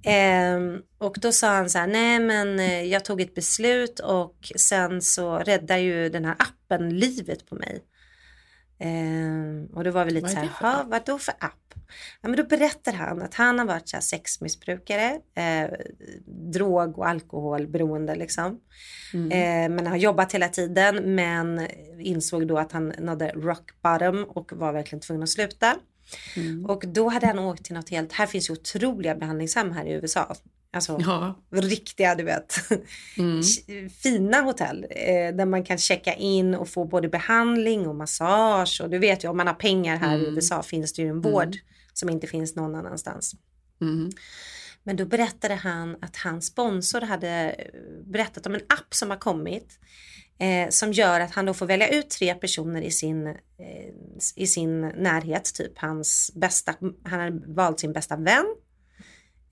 Eh, och då sa han så här, nej men eh, jag tog ett beslut och sen så räddar ju den här appen livet på mig. Ehm, och då var vi lite Vad så här, det för "Ja, vad då för app? Ja, men då berättar han att han har varit så här sexmissbrukare, eh, drog och alkoholberoende liksom. Eh, men har jobbat hela tiden men insåg då att han nådde rock bottom och var verkligen tvungen att sluta. Och då hade han åkt till något helt, här finns ju otroliga behandlingshem här i USA. Alltså Ja. riktiga, du vet, fina hotell eh, där man kan checka in och få både behandling och massage och du vet ju om man har pengar här i Mm. USA finns det ju en vård som inte finns någon annanstans. Mm. Men då berättade han att hans sponsor hade eh, berättat om en app som har kommit eh, som gör att han då får välja ut tre personer i sin, eh, i sin närhet, typ hans bästa, han hade valt sin bästa vän,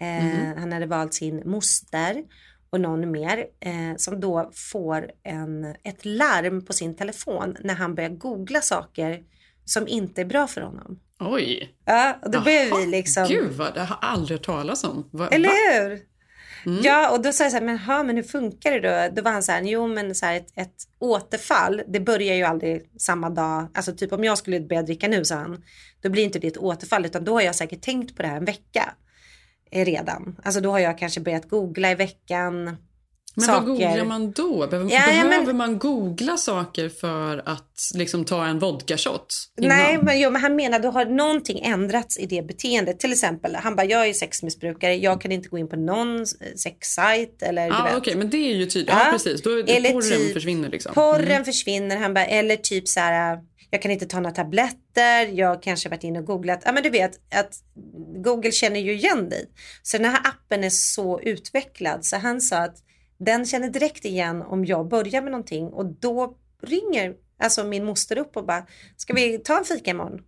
Mhm. han hade valt sin moster och någon mer eh, som då får en, ett larm på sin telefon när han börjar googla saker som inte är bra för honom. Oj. Ja, och då börjar vi liksom... Gud vad, det har jag aldrig talas om. Va? Eller hur? Mm. Ja, och då sa jag så här, men, ha, men hur funkar det då? Då var han så här, jo men så här, ett, ett återfall, det börjar ju aldrig samma dag. Alltså typ om jag skulle börja dricka nu, sa han, då blir inte det ett återfall, utan då har jag säkert tänkt på det här en vecka redan. Alltså då har jag kanske börjat googla i veckan. Men saker. vad googlar man då? Behöver, Ja, ja, behöver men- man googla saker för att liksom ta en vodka-shot? Nej, men, jo, men han menar då har någonting ändrats i det beteendet. Till exempel, han bara, jag är sexmissbrukare, jag kan inte gå in på någon eh, sexsajt eller Ja, vet. okej, men det är ju tydligt. Ja, precis. Då, Eller porren typ- försvinner liksom. Porren Mm. försvinner, han bara, eller typ så här, jag kan inte ta några tabletter, jag kanske varit inne och googlat. Ja men du vet att Google känner ju igen dig. Så den här appen är så utvecklad så han sa att den känner direkt igen om jag börjar med någonting och då ringer alltså min moster upp och bara, ska vi ta en fika imorgon?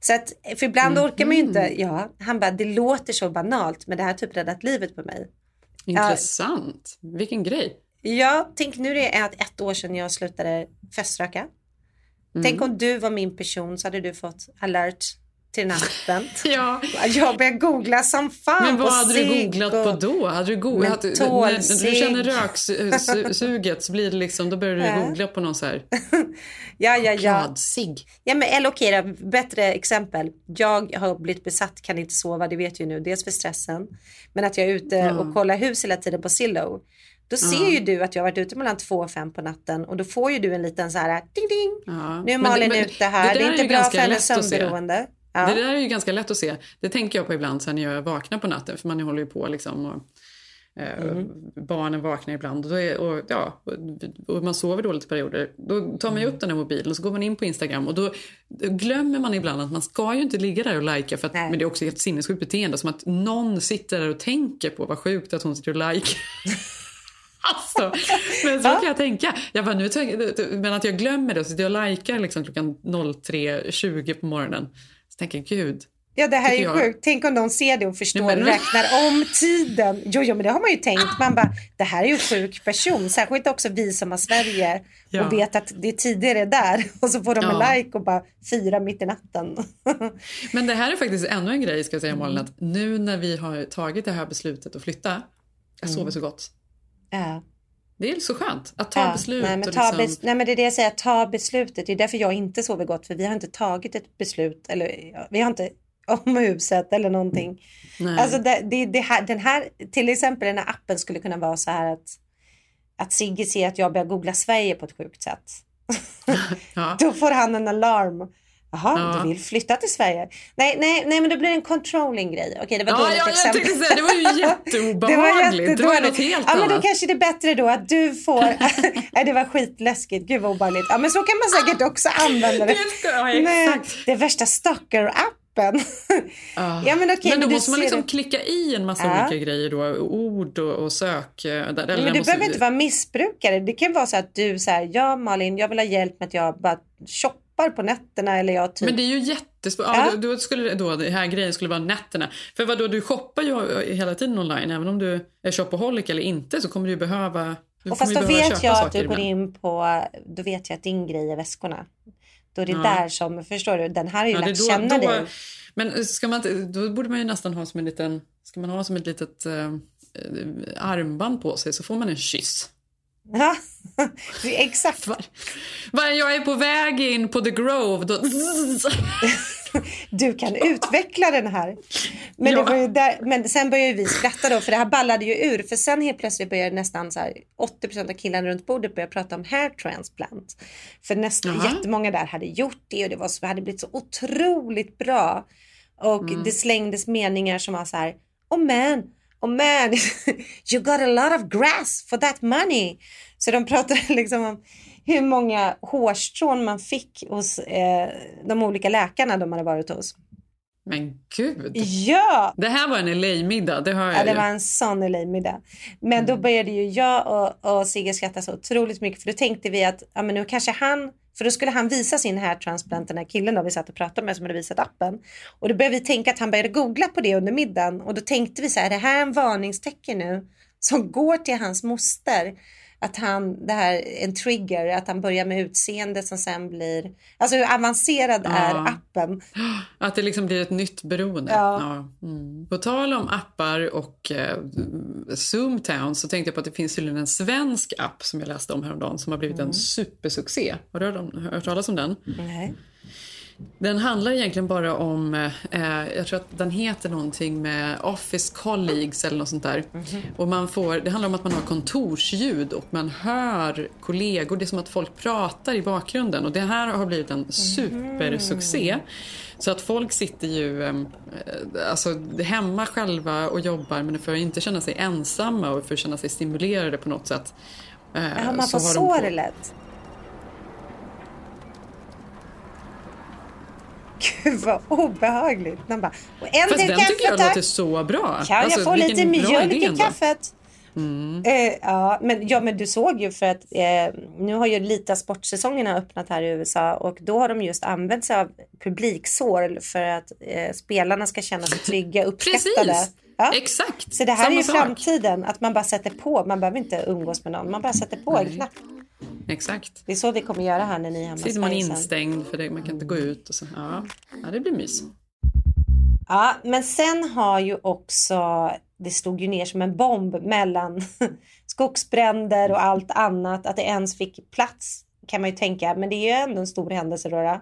Så att, för ibland orkar man ju inte, ja, han bara, det låter så banalt men det här har typ räddat livet på mig. Intressant. Vilken grej. Ja, tänk nu det är att ett år sedan jag slutade feströka. Mm. Tänk om du var min person så hade du fått alert till appen. ja. Jag började googla som fan Men vad hade du googlat och- på då? Hade du googlat, när, när Mentolcigg. du känner röksuget så blir det liksom, då börjar du Ja. googla på någon så här Ja, ja, ja. chokladcigg. ja men, eller okej då, bättre exempel. Jag har blivit besatt, kan inte sova, det vet ju nu. Dels för stressen. Men att jag är ute Ja. och kollar hus hela tiden på Zillow. Då ser Ja. ju du att jag har varit ute mellan två och fem på natten och då får ju du en liten så här ding ding. Ja. Nu är Men- Malin men ute här, det, där är inte ju bra för hennes sömnberoende. Ja. Det där är ju ganska lätt att se. Det tänker jag på ibland sen när jag vaknar på natten för man håller ju på liksom och Mm. Barnen vaknar ibland och, är, och, ja, och, man sover dåligt i perioder. Då tar man ju Mm. upp den här mobilen och så går man in på Instagram och då glömmer man ibland att man ska ju inte ligga där och lajka för att, men det är också ett sinnessjukt beteende som att någon sitter där och tänker på vad sjukt att hon sitter och lajkar. Alltså, men så kan jag tänka. Jag bara, nu, men att jag glömmer det sitter jag lajkar liksom klockan 03.20 på morgonen. Så tänker jag, gud. Ja det här är ju sjukt. Tänk om de ser det och förstår Nej, men- och räknar om tiden. Jo, jo men det har man ju tänkt. Man bara, det här är ju en sjuk person. Särskilt också vi som har Sverige Ja. och vet att det är tidigare där. Och så får de en Ja. like och bara fira mitt i natten. Men det här är faktiskt ännu en grej ska jag säga. Malin. Att nu när vi har tagit det här beslutet att flytta. Jag sover Mm. så gott. Ja. Det är så skönt att ta Ja, beslut. Nej men, ta liksom... bes- nej men det är det jag säger, ta beslutet. Det är därför jag inte sover gott. För vi har inte tagit ett beslut. Eller vi har inte om huset eller någonting. Nej. Alltså det, det, det här, den här, till exempel den här appen skulle kunna vara så här att, att Sigge ser att jag börjar googla Sverige på ett sjukt sätt. ja. Då får han en alarm. Jaha, Ja. du vill flytta till Sverige? Nej, nej, nej, men det blir en controlling grej. Okej, det var Ja, dåligt ja, jag exempel. tänkte säga, det var ju jätteobehagligt. Det var ju något helt ja, men då annat. kanske det är bättre då att du får... nej, det var skitläskigt. Gud vad obehagligt. Ja, men så kan man säkert också använda det. Det ja, Nej, det är värsta stalker-appen. appen. Ah. ja, men, okej, men då måste man liksom det. klicka i en massa Ja. olika grejer då, ord och, och sök. eh, Där, Men du måste- behöver inte vara missbrukare. Det kan vara så att du säger ja Malin, jag vill ha hjälp med att jag bara shoppar på nätterna eller jag typ. Men det är ju jättesvårt. Ja. Ja. Då, skulle då, det här grejen skulle vara nätterna. För vad då du shoppar ju hela tiden online. Även om du är shopaholic eller inte så kommer du behöva du och fast då vet jag att du går in på, då vet jag att din grej är väskorna. Då är det Ja. där som, förstår du, den här har ju Ja, lärt då- känna då- dig. Men ska man då borde man ju nästan ha som en liten, ska man ha som ett litet eh, armband på sig så får man en kyss. Ja, exakt. Var jag är på väg in på The Grove då... Du kan utveckla den här. Men, Ja. det var ju där, men sen började vi skratta då för det här ballade ju ur. För sen helt plötsligt började nästan så här 80% av killarna runt bordet börja prata om hair transplant. För nästan Jaha. jättemånga där hade gjort det och det var så, hade blivit så otroligt bra. Och Mm. det slängdes meningar som var så här, oh man, oh man, you got a lot of grass for that money. Så de pratade liksom om hur många hårstrån man fick hos eh, de olika läkarna de hade varit hos. Men gud. Ja! Det här var en LA-middag, det hör jag Ja, det ju. var en sån LA-middag. Men då började ju jag och, och Sigge skratta så otroligt mycket för då tänkte vi att ja, men nu kanske han, för då skulle han visa sin hair transplant, den här killen då vi satt och pratade med som hade visat appen. Och då började vi tänka att han började googla på det under middagen och då tänkte vi så här, är det här en varningstecken nu som går till hans moster? Att han, det här en trigger, att han börjar med utseende som sen blir, alltså hur avancerad är Ja. appen? Att det liksom blir ett nytt beroende. Ja. Mm. På tal om appar och eh, Zoomtown så tänkte jag på att det finns tydligen en svensk app som jag läste om häromdagen som har blivit en supersuccé. Har du hört, om, hört talas om den? Nej. Den handlar egentligen bara om, eh, jag tror att den heter någonting med Office Colleagues eller något sånt där. Och man får, det handlar om att man har kontorsljud och man hör kollegor. Det är som att folk pratar i bakgrunden och det här har blivit en supersuccé. Så att folk sitter ju eh, alltså, hemma själva och jobbar men för att inte känna sig ensamma och för att känna sig stimulerade på något sätt. Eh, Ja, man får så på- det lätt. Gud vad obehagligt. Man bara, och en Fast till den kaffe tycker jag tack. låter så bra. Kan Alltså, jag få lite mjölk i kaffet? Mm. Eh, ja, men, ja, men du såg ju för att eh, nu har ju lite sportsäsongerna öppnat här i USA och då har de just använt sig av publiksår för att eh, spelarna ska känna sig trygga, uppskattade. Precis. Ja. Exakt. Så det här Samma är ju sak. framtiden, att man bara sätter på, man behöver inte umgås med någon, man bara sätter på en Nej. knapp. Exakt. Det är så vi kommer göra här när ni är hemma Sitter man instängd för det, man kan inte gå ut. Och så. Ja. ja, det blir mys. Ja, men sen har ju också, det stod ju ner som en bomb mellan skogsbränder och allt annat, att det ens fick plats kan man ju tänka, men det är ju ändå en stor händelse då. då.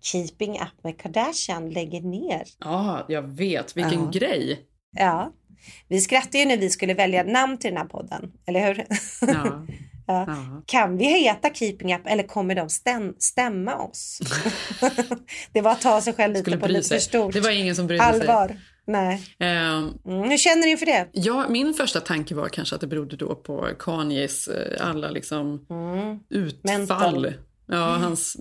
Keeping up med Kardashian lägger ner. Ja, jag vet. Vilken Ja. grej. Ja, vi skrattade ju när vi skulle välja namn till den här podden, eller hur? Ja. Ja. Kan vi heta Keeping Up eller kommer de stäm stämma oss? det var att ta sig själv lite Skulle på lite för stort Det var ingen som brydde allvar. sig. Nej. Mm, hur känner du inför det? ja, min första tanke var kanske att det berodde då på Kanyes eh, alla liksom Mm. utfall. Mental. Ja, hans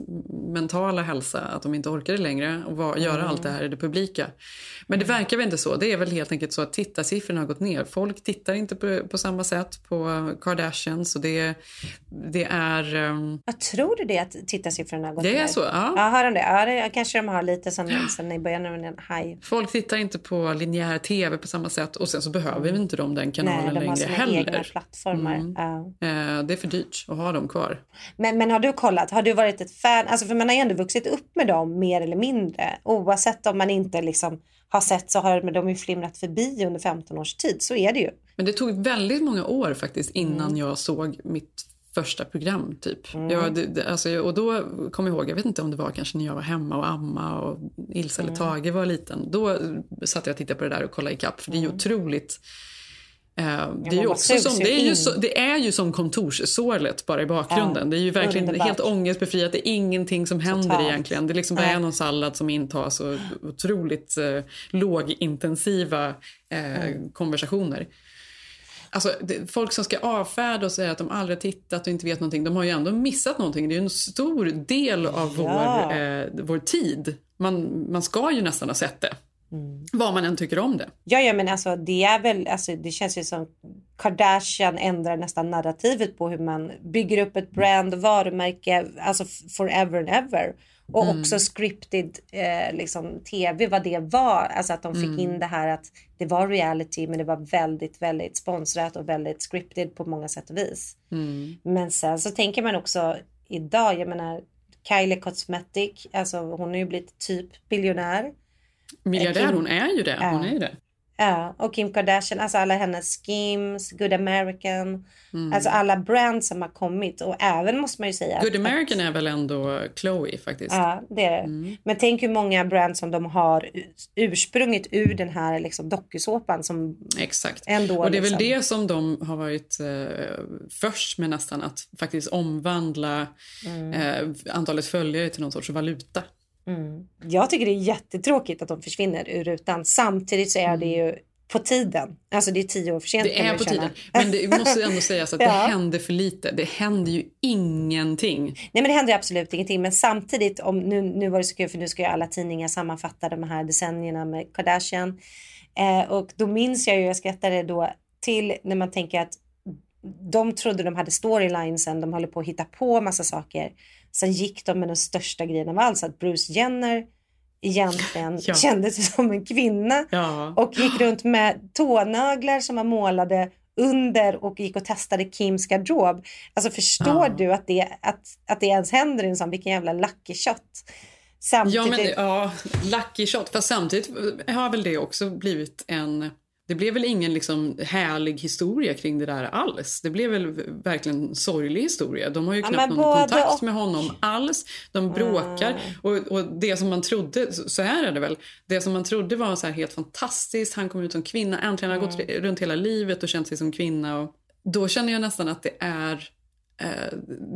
mentala hälsa, att de inte orkade längre och var, göra Mm. allt det här i det publika. Men det verkar väl inte så. Det är väl helt enkelt så att tittarsiffrorna har gått ner. Folk tittar inte på, på samma sätt på Kardashians och det, det är... ehm, Vad tror du det att tittarsiffrorna har gått Det är ner? så, ja. Ja, har de det? Ja, det kanske de har lite som, som i början av en haj. Folk tittar inte på linjär tv på samma sätt och sen så behöver vi inte de den kanalen Nej, de har längre sina heller. egna plattformar. Mm. Ja. Eh, Det är för dyrt att ha dem kvar. Men, men har du kollat, har du varit ett fan, alltså för man har ju ändå vuxit upp med dem mer eller mindre. Oavsett om man inte liksom har sett så har de ju flimrat förbi under 15 års tid, så är det ju. Men det tog väldigt många år faktiskt innan Mm. jag såg mitt första program. typ. Jag, det, det, alltså, och då kom jag ihåg, jag vet inte om det var kanske när jag var hemma och amma och Ilse Mm. eller Tage var liten. Då satt jag och tittade på det där och kollade ikapp. För det är ju otroligt... Eh, det, är ju också som, det, är ju så, det är ju som kontorssåret bara i bakgrunden. Det är ju verkligen helt ångestbefriat. Det är ingenting som händer Totalt. egentligen. Det är liksom bara någon sallad som intas och otroligt eh, lågintensiva eh, Mm. konversationer. Alltså, det, folk som ska avfärda och säga att de aldrig tittat och inte vet någonting, de har ju ändå missat någonting. Det är ju en stor del av Ja. vår, eh, vår tid man, man ska ju nästan ha sett det. Vad man än tycker om det. Ja, ja, men alltså det är väl, alltså det känns ju som Kardashian ändrar nästan narrativet på hur man bygger upp ett brand, varumärke, alltså forever and ever. Och Mm. också scripted eh, liksom tv, vad det var. Alltså att de fick Mm. in det här att det var reality men det var väldigt, väldigt sponsrat och väldigt scripted på många sätt och vis. Mm. Men sen så tänker man också idag, jag menar Kylie Cosmetic, alltså hon har ju blivit typ biljonär. Miljardär, Kim- hon är ju det. Hon Ja. är ju det. Ja, och Kim Kardashian, alltså alla hennes schemes, Good American, Mm. alltså alla brands som har kommit och även måste man ju säga. Good att- American är väl ändå Chloe faktiskt. Ja, det är det. Mm. Men tänk hur många brands som de har ursprunget ur den här liksom dokusåpan som Exakt. ändå och det är liksom, väl det som de har varit eh, först med nästan att faktiskt omvandla Mm. eh, antalet följare till någon sorts valuta. Mm. Jag tycker det är jättetråkigt att de försvinner ur rutan. Samtidigt så är det ju på tiden. Alltså det är tio år för sent. Mm. Det är på känna. tiden. Men det måste ändå sägas att Ja. det händer för lite. Det händer ju ingenting. Nej men det händer ju absolut ingenting. Men samtidigt, om, nu, nu var det så kul för nu ska ju alla tidningar sammanfatta de här decennierna med Kardashian. Eh, och då minns jag ju, jag skrattade då till när man tänker att de trodde de hade storylinesen, de håller på att hitta på massa saker. Sen gick de med den största grejen av allt, så att Bruce Jenner egentligen Ja. kändes som en kvinna Ja. och gick runt med tånaglar som var målade under och gick och testade Kims garderob. Alltså förstår Ja. du att det, att, att det ens händer i en sån, vilken jävla lucky shot. Ja, Samtidigt, men, ja, lucky shot. Fast samtidigt har väl det också blivit en... Det blev väl ingen liksom härlig historia kring det där alls. Det blev väl verkligen en sorglig historia. De har ju Ja, knappt någon kontakt och. med honom alls. De bråkar. Och, och det som man trodde, så här är det väl, det som man trodde var så helt fantastiskt. Han kom ut som kvinna, äntligen har gått runt hela livet och känt sig som kvinna. Och då känner jag nästan att det är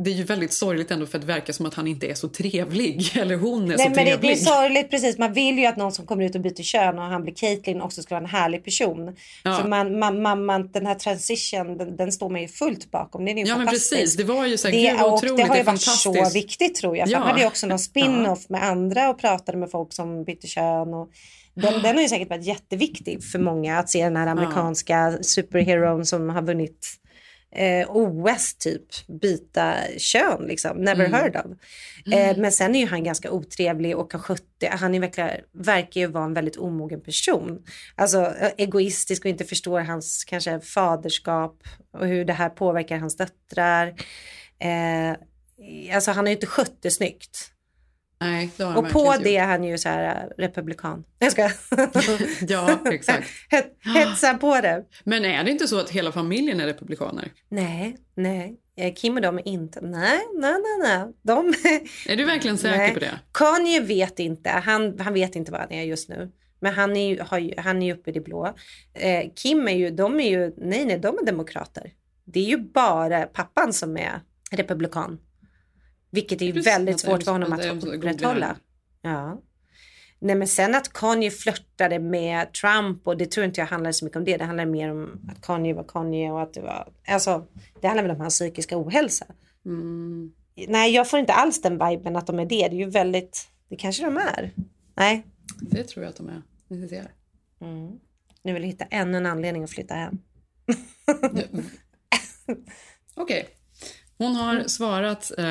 det är ju väldigt sorgligt ändå för att det verkar som att han inte är så trevlig. Eller hon är Nej, så men det, det är trevlig. sorgligt precis. Man vill ju att någon som kommer ut och byter kön och han blir Caitlyn också ska vara en härlig person. Ja. Så man, man, man, man, den här transition, den, den står man ju fullt bakom. Den är ju Ja, men fantastisk. precis. Det var ju så här, det, gud och det har ju varit så viktigt tror jag. För Ja. Han hade ju också någon spin-off med andra och pratade med folk som bytte kön. Och den, den har ju säkert varit jätteviktig för många att se den här amerikanska superheron som har vunnit eh, OS typ byta kön liksom, never Mm. heard of. Eh, men sen är ju han ganska otrevlig och har 70, han är verkligen, verkar ju vara en väldigt omogen person. Alltså eh, egoistisk och inte förstår hans kanske faderskap och hur det här påverkar hans döttrar. Eh, alltså han har ju inte skött det snyggt. Nej, det har Och på det är han ju så här eh, republikan. Jag ska. Ja, exakt. hetsa på det. Men är det inte så att hela familjen är republikaner? Nej, nej. Eh, Kim och de är inte. Nej, nej, nej, nej. De... Är du verkligen säker Nej. på det? Kanye vet inte. Han, han vet inte vad han är just nu. Men han är ju, har han är ju uppe i det blå. Eh, Kim är ju, de är ju, nej, nej, de är demokrater. Det är ju bara pappan som är republikan. Vilket är ju väldigt svårt för honom att googlar upprätthålla. Ja. Nej men sen att Kanye flörtade med Trump och det tror inte jag handlar så mycket om det. Det handlar mer om att Kanye var Kanye och att det var, alltså det handlar väl om hans psykiska ohälsa. Mm. Nej jag får inte alls den viben att de är det. Det är ju väldigt, det kanske de är. Nej. Det tror jag att de är. Vi ser. Mm. Nu vill jag hitta ännu en anledning att flytta hem. Okej. Hon har svarat eh,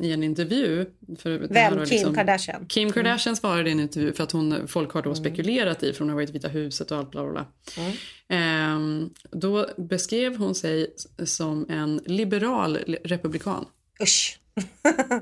i en intervju. För Vem? var Kim Kardashian? Kim Kardashian svarade i en intervju för att hon, folk har då Mm. spekulerat i, för hon har varit i Vita huset och allt bla bla bla. Ehm, då beskrev hon sig som en liberal republikan. Usch.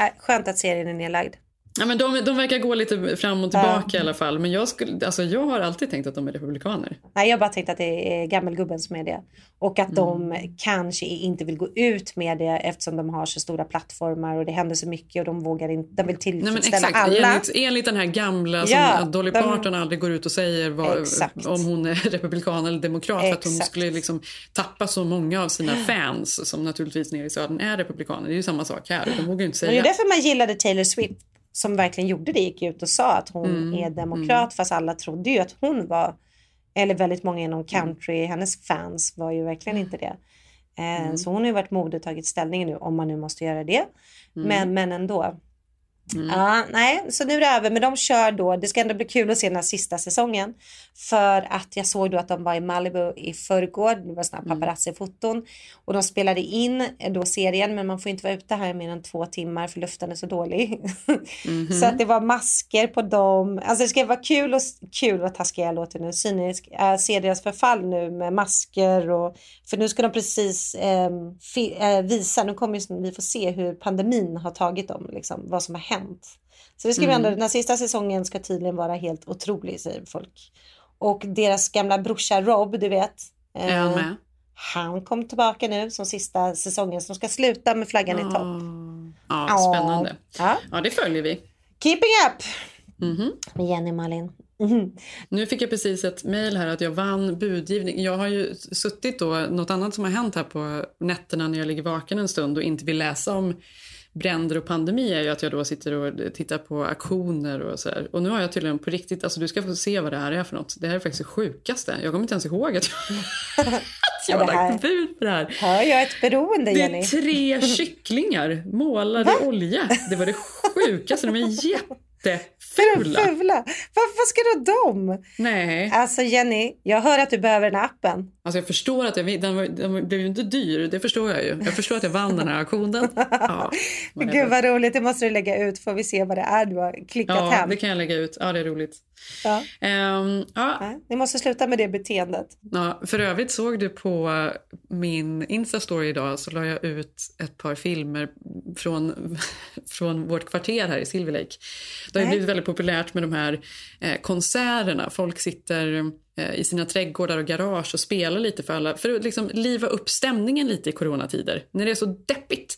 Äh, Skönt att serien är nedlagd. Ja, men de, de verkar gå lite fram och tillbaka i alla fall. Men jag, skulle, alltså, jag har alltid tänkt att de är republikaner. Nej, jag bara tänkte att det är gammelgubben som är det. Och att de kanske inte vill gå ut med det eftersom de har så stora plattformar och det händer så mycket och de vågar inte, de vill Nej, tillfredsställa exakt. alla. Enligt, enligt den här gamla som Ja, Dolly de- Parton aldrig går ut och säger vad, Exakt. om hon är republikan eller demokrat för att hon Exakt. skulle liksom tappa så många av sina fans som naturligtvis nere i södern är republikaner. Det är ju samma sak här. De vågar inte Men det är säga. därför man gillade Taylor Swift som verkligen gjorde det, gick ut och sa att hon Mm, är demokrat fast alla trodde ju att hon var, eller väldigt många inom country, hennes fans var ju verkligen inte det. Eh, Så hon har ju varit modig och tagit ställning nu om man nu måste göra det. Men, men ändå. Mm. Ja, nej, så nu är det över. Men de kör då, det ska ändå bli kul att se den här sista säsongen. För att jag såg då att de var i Malibu i förrgår, det var sådana Mm. paparazzi-foton. Och de spelade in då serien, men man får inte vara ute här mer än två timmar för luften är så dålig. Mhm. så att det var masker på dem. Alltså det ska vara kul och kul vad taskig jag låter nu, cynisk. Äh, se deras förfall nu med masker och för nu ska de precis eh, fi, eh, visa, nu kommer vi får se hur pandemin har tagit dem, liksom, vad som har hänt. Så det ska vi Mm. ändå, den här sista säsongen ska tydligen vara helt otrolig säger folk. Och deras gamla brorsa Rob, du vet. Är han kom tillbaka nu som sista säsongen som ska sluta med flaggan i topp. Ja, Ja. spännande. Ja. Ja, det följer vi. Keeping up! Mhm. Med Jenny Malin. Mhm. Nu fick jag precis ett mejl här att jag vann budgivning. Jag har ju suttit då, något annat som har hänt här på nätterna när jag ligger vaken en stund och inte vill läsa om bränder och pandemi är ju att jag då sitter och tittar på aktioner och så här. Och nu har jag tydligen på riktigt, alltså du ska få se vad det här är för något. Det här är faktiskt det sjukaste. Jag kommer inte ens ihåg att jag, att jag har det lagt bud på det här. Hör jag ett beroende Det Jenny? är tre kycklingar målade i olja. Det var det sjukaste. De är jättefula. Fula. Varför ska du ha dem? Nej. Alltså Jenny, jag hör att du behöver den här appen. Alltså jag förstår att jag, den, var, den blev ju inte dyr, det förstår jag ju. Jag förstår att jag vann den här auktionen. Ja. Gud vad roligt, det måste du lägga ut får vi se vad det är du har klickat ja hem. det kan jag lägga ut. Ja, det är roligt. Ja. Ehm, ja, Ni måste sluta med det beteendet. ja, för övrigt såg du på min Insta-story idag så la jag ut ett par filmer från, från vårt kvarter här i Silver Lake. Det har blivit väldigt populärt med de här eh, konserterna. Folk sitter i sina trädgårdar och garage och spelar lite för alla. För att liksom liva upp stämningen lite i coronatider. När det är så deppigt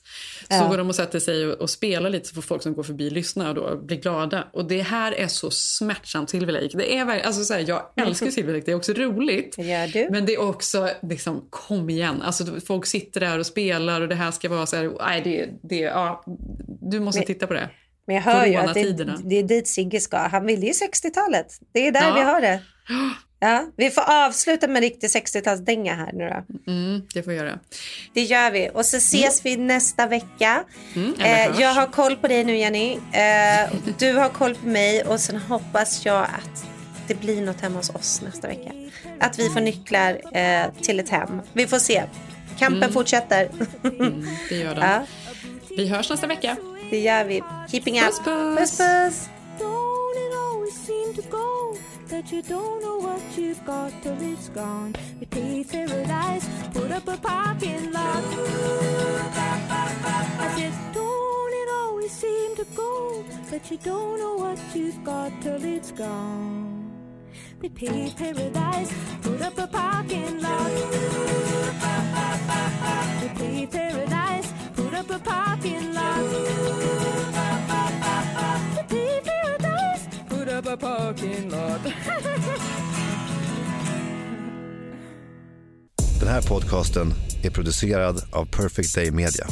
så Ja. går de och sätter sig och, och spelar lite så får folk som går förbi lyssna och då blir glada. Och det här är så smärtsamt Silver Lake. Det är alltså så här, jag älskar Silver Lake, det är också roligt. Du. Men det är också, liksom, kom igen. Alltså, folk sitter där och spelar och det här ska vara så här, nej det, det, ja, du måste Men- titta på det. Men jag hör ju att det, det är dit Sigge ska. Han ville ju 60-talet. Det är där Ja. vi har det. Ja, vi får avsluta med en riktig 60-talsdänga här nu då. Mm, det får jag göra. Det gör vi. Och så ses vi nästa vecka. Mm, eh, jag har koll på dig nu Jenny. Eh, du har koll på mig och sen hoppas jag att det blir något hemma hos oss nästa vecka. Att vi får nycklar eh, till ett hem. Vi får se. Kampen Mm. fortsätter. Mm, det gör den. Ja. Vi hörs nästa vecka. Det gör vi. Keeping up. Puss, puss. puss, puss. That you don't know what you've got till it's gone? We paid paradise, put up a parking lot. I said, don't it always seem to go that you don't know what you've got till it's gone? We paid paradise, put up a parking lot. We paid paradise, put up a parking lot. A parking lot. Den här podcasten är producerad av Perfect Day Media.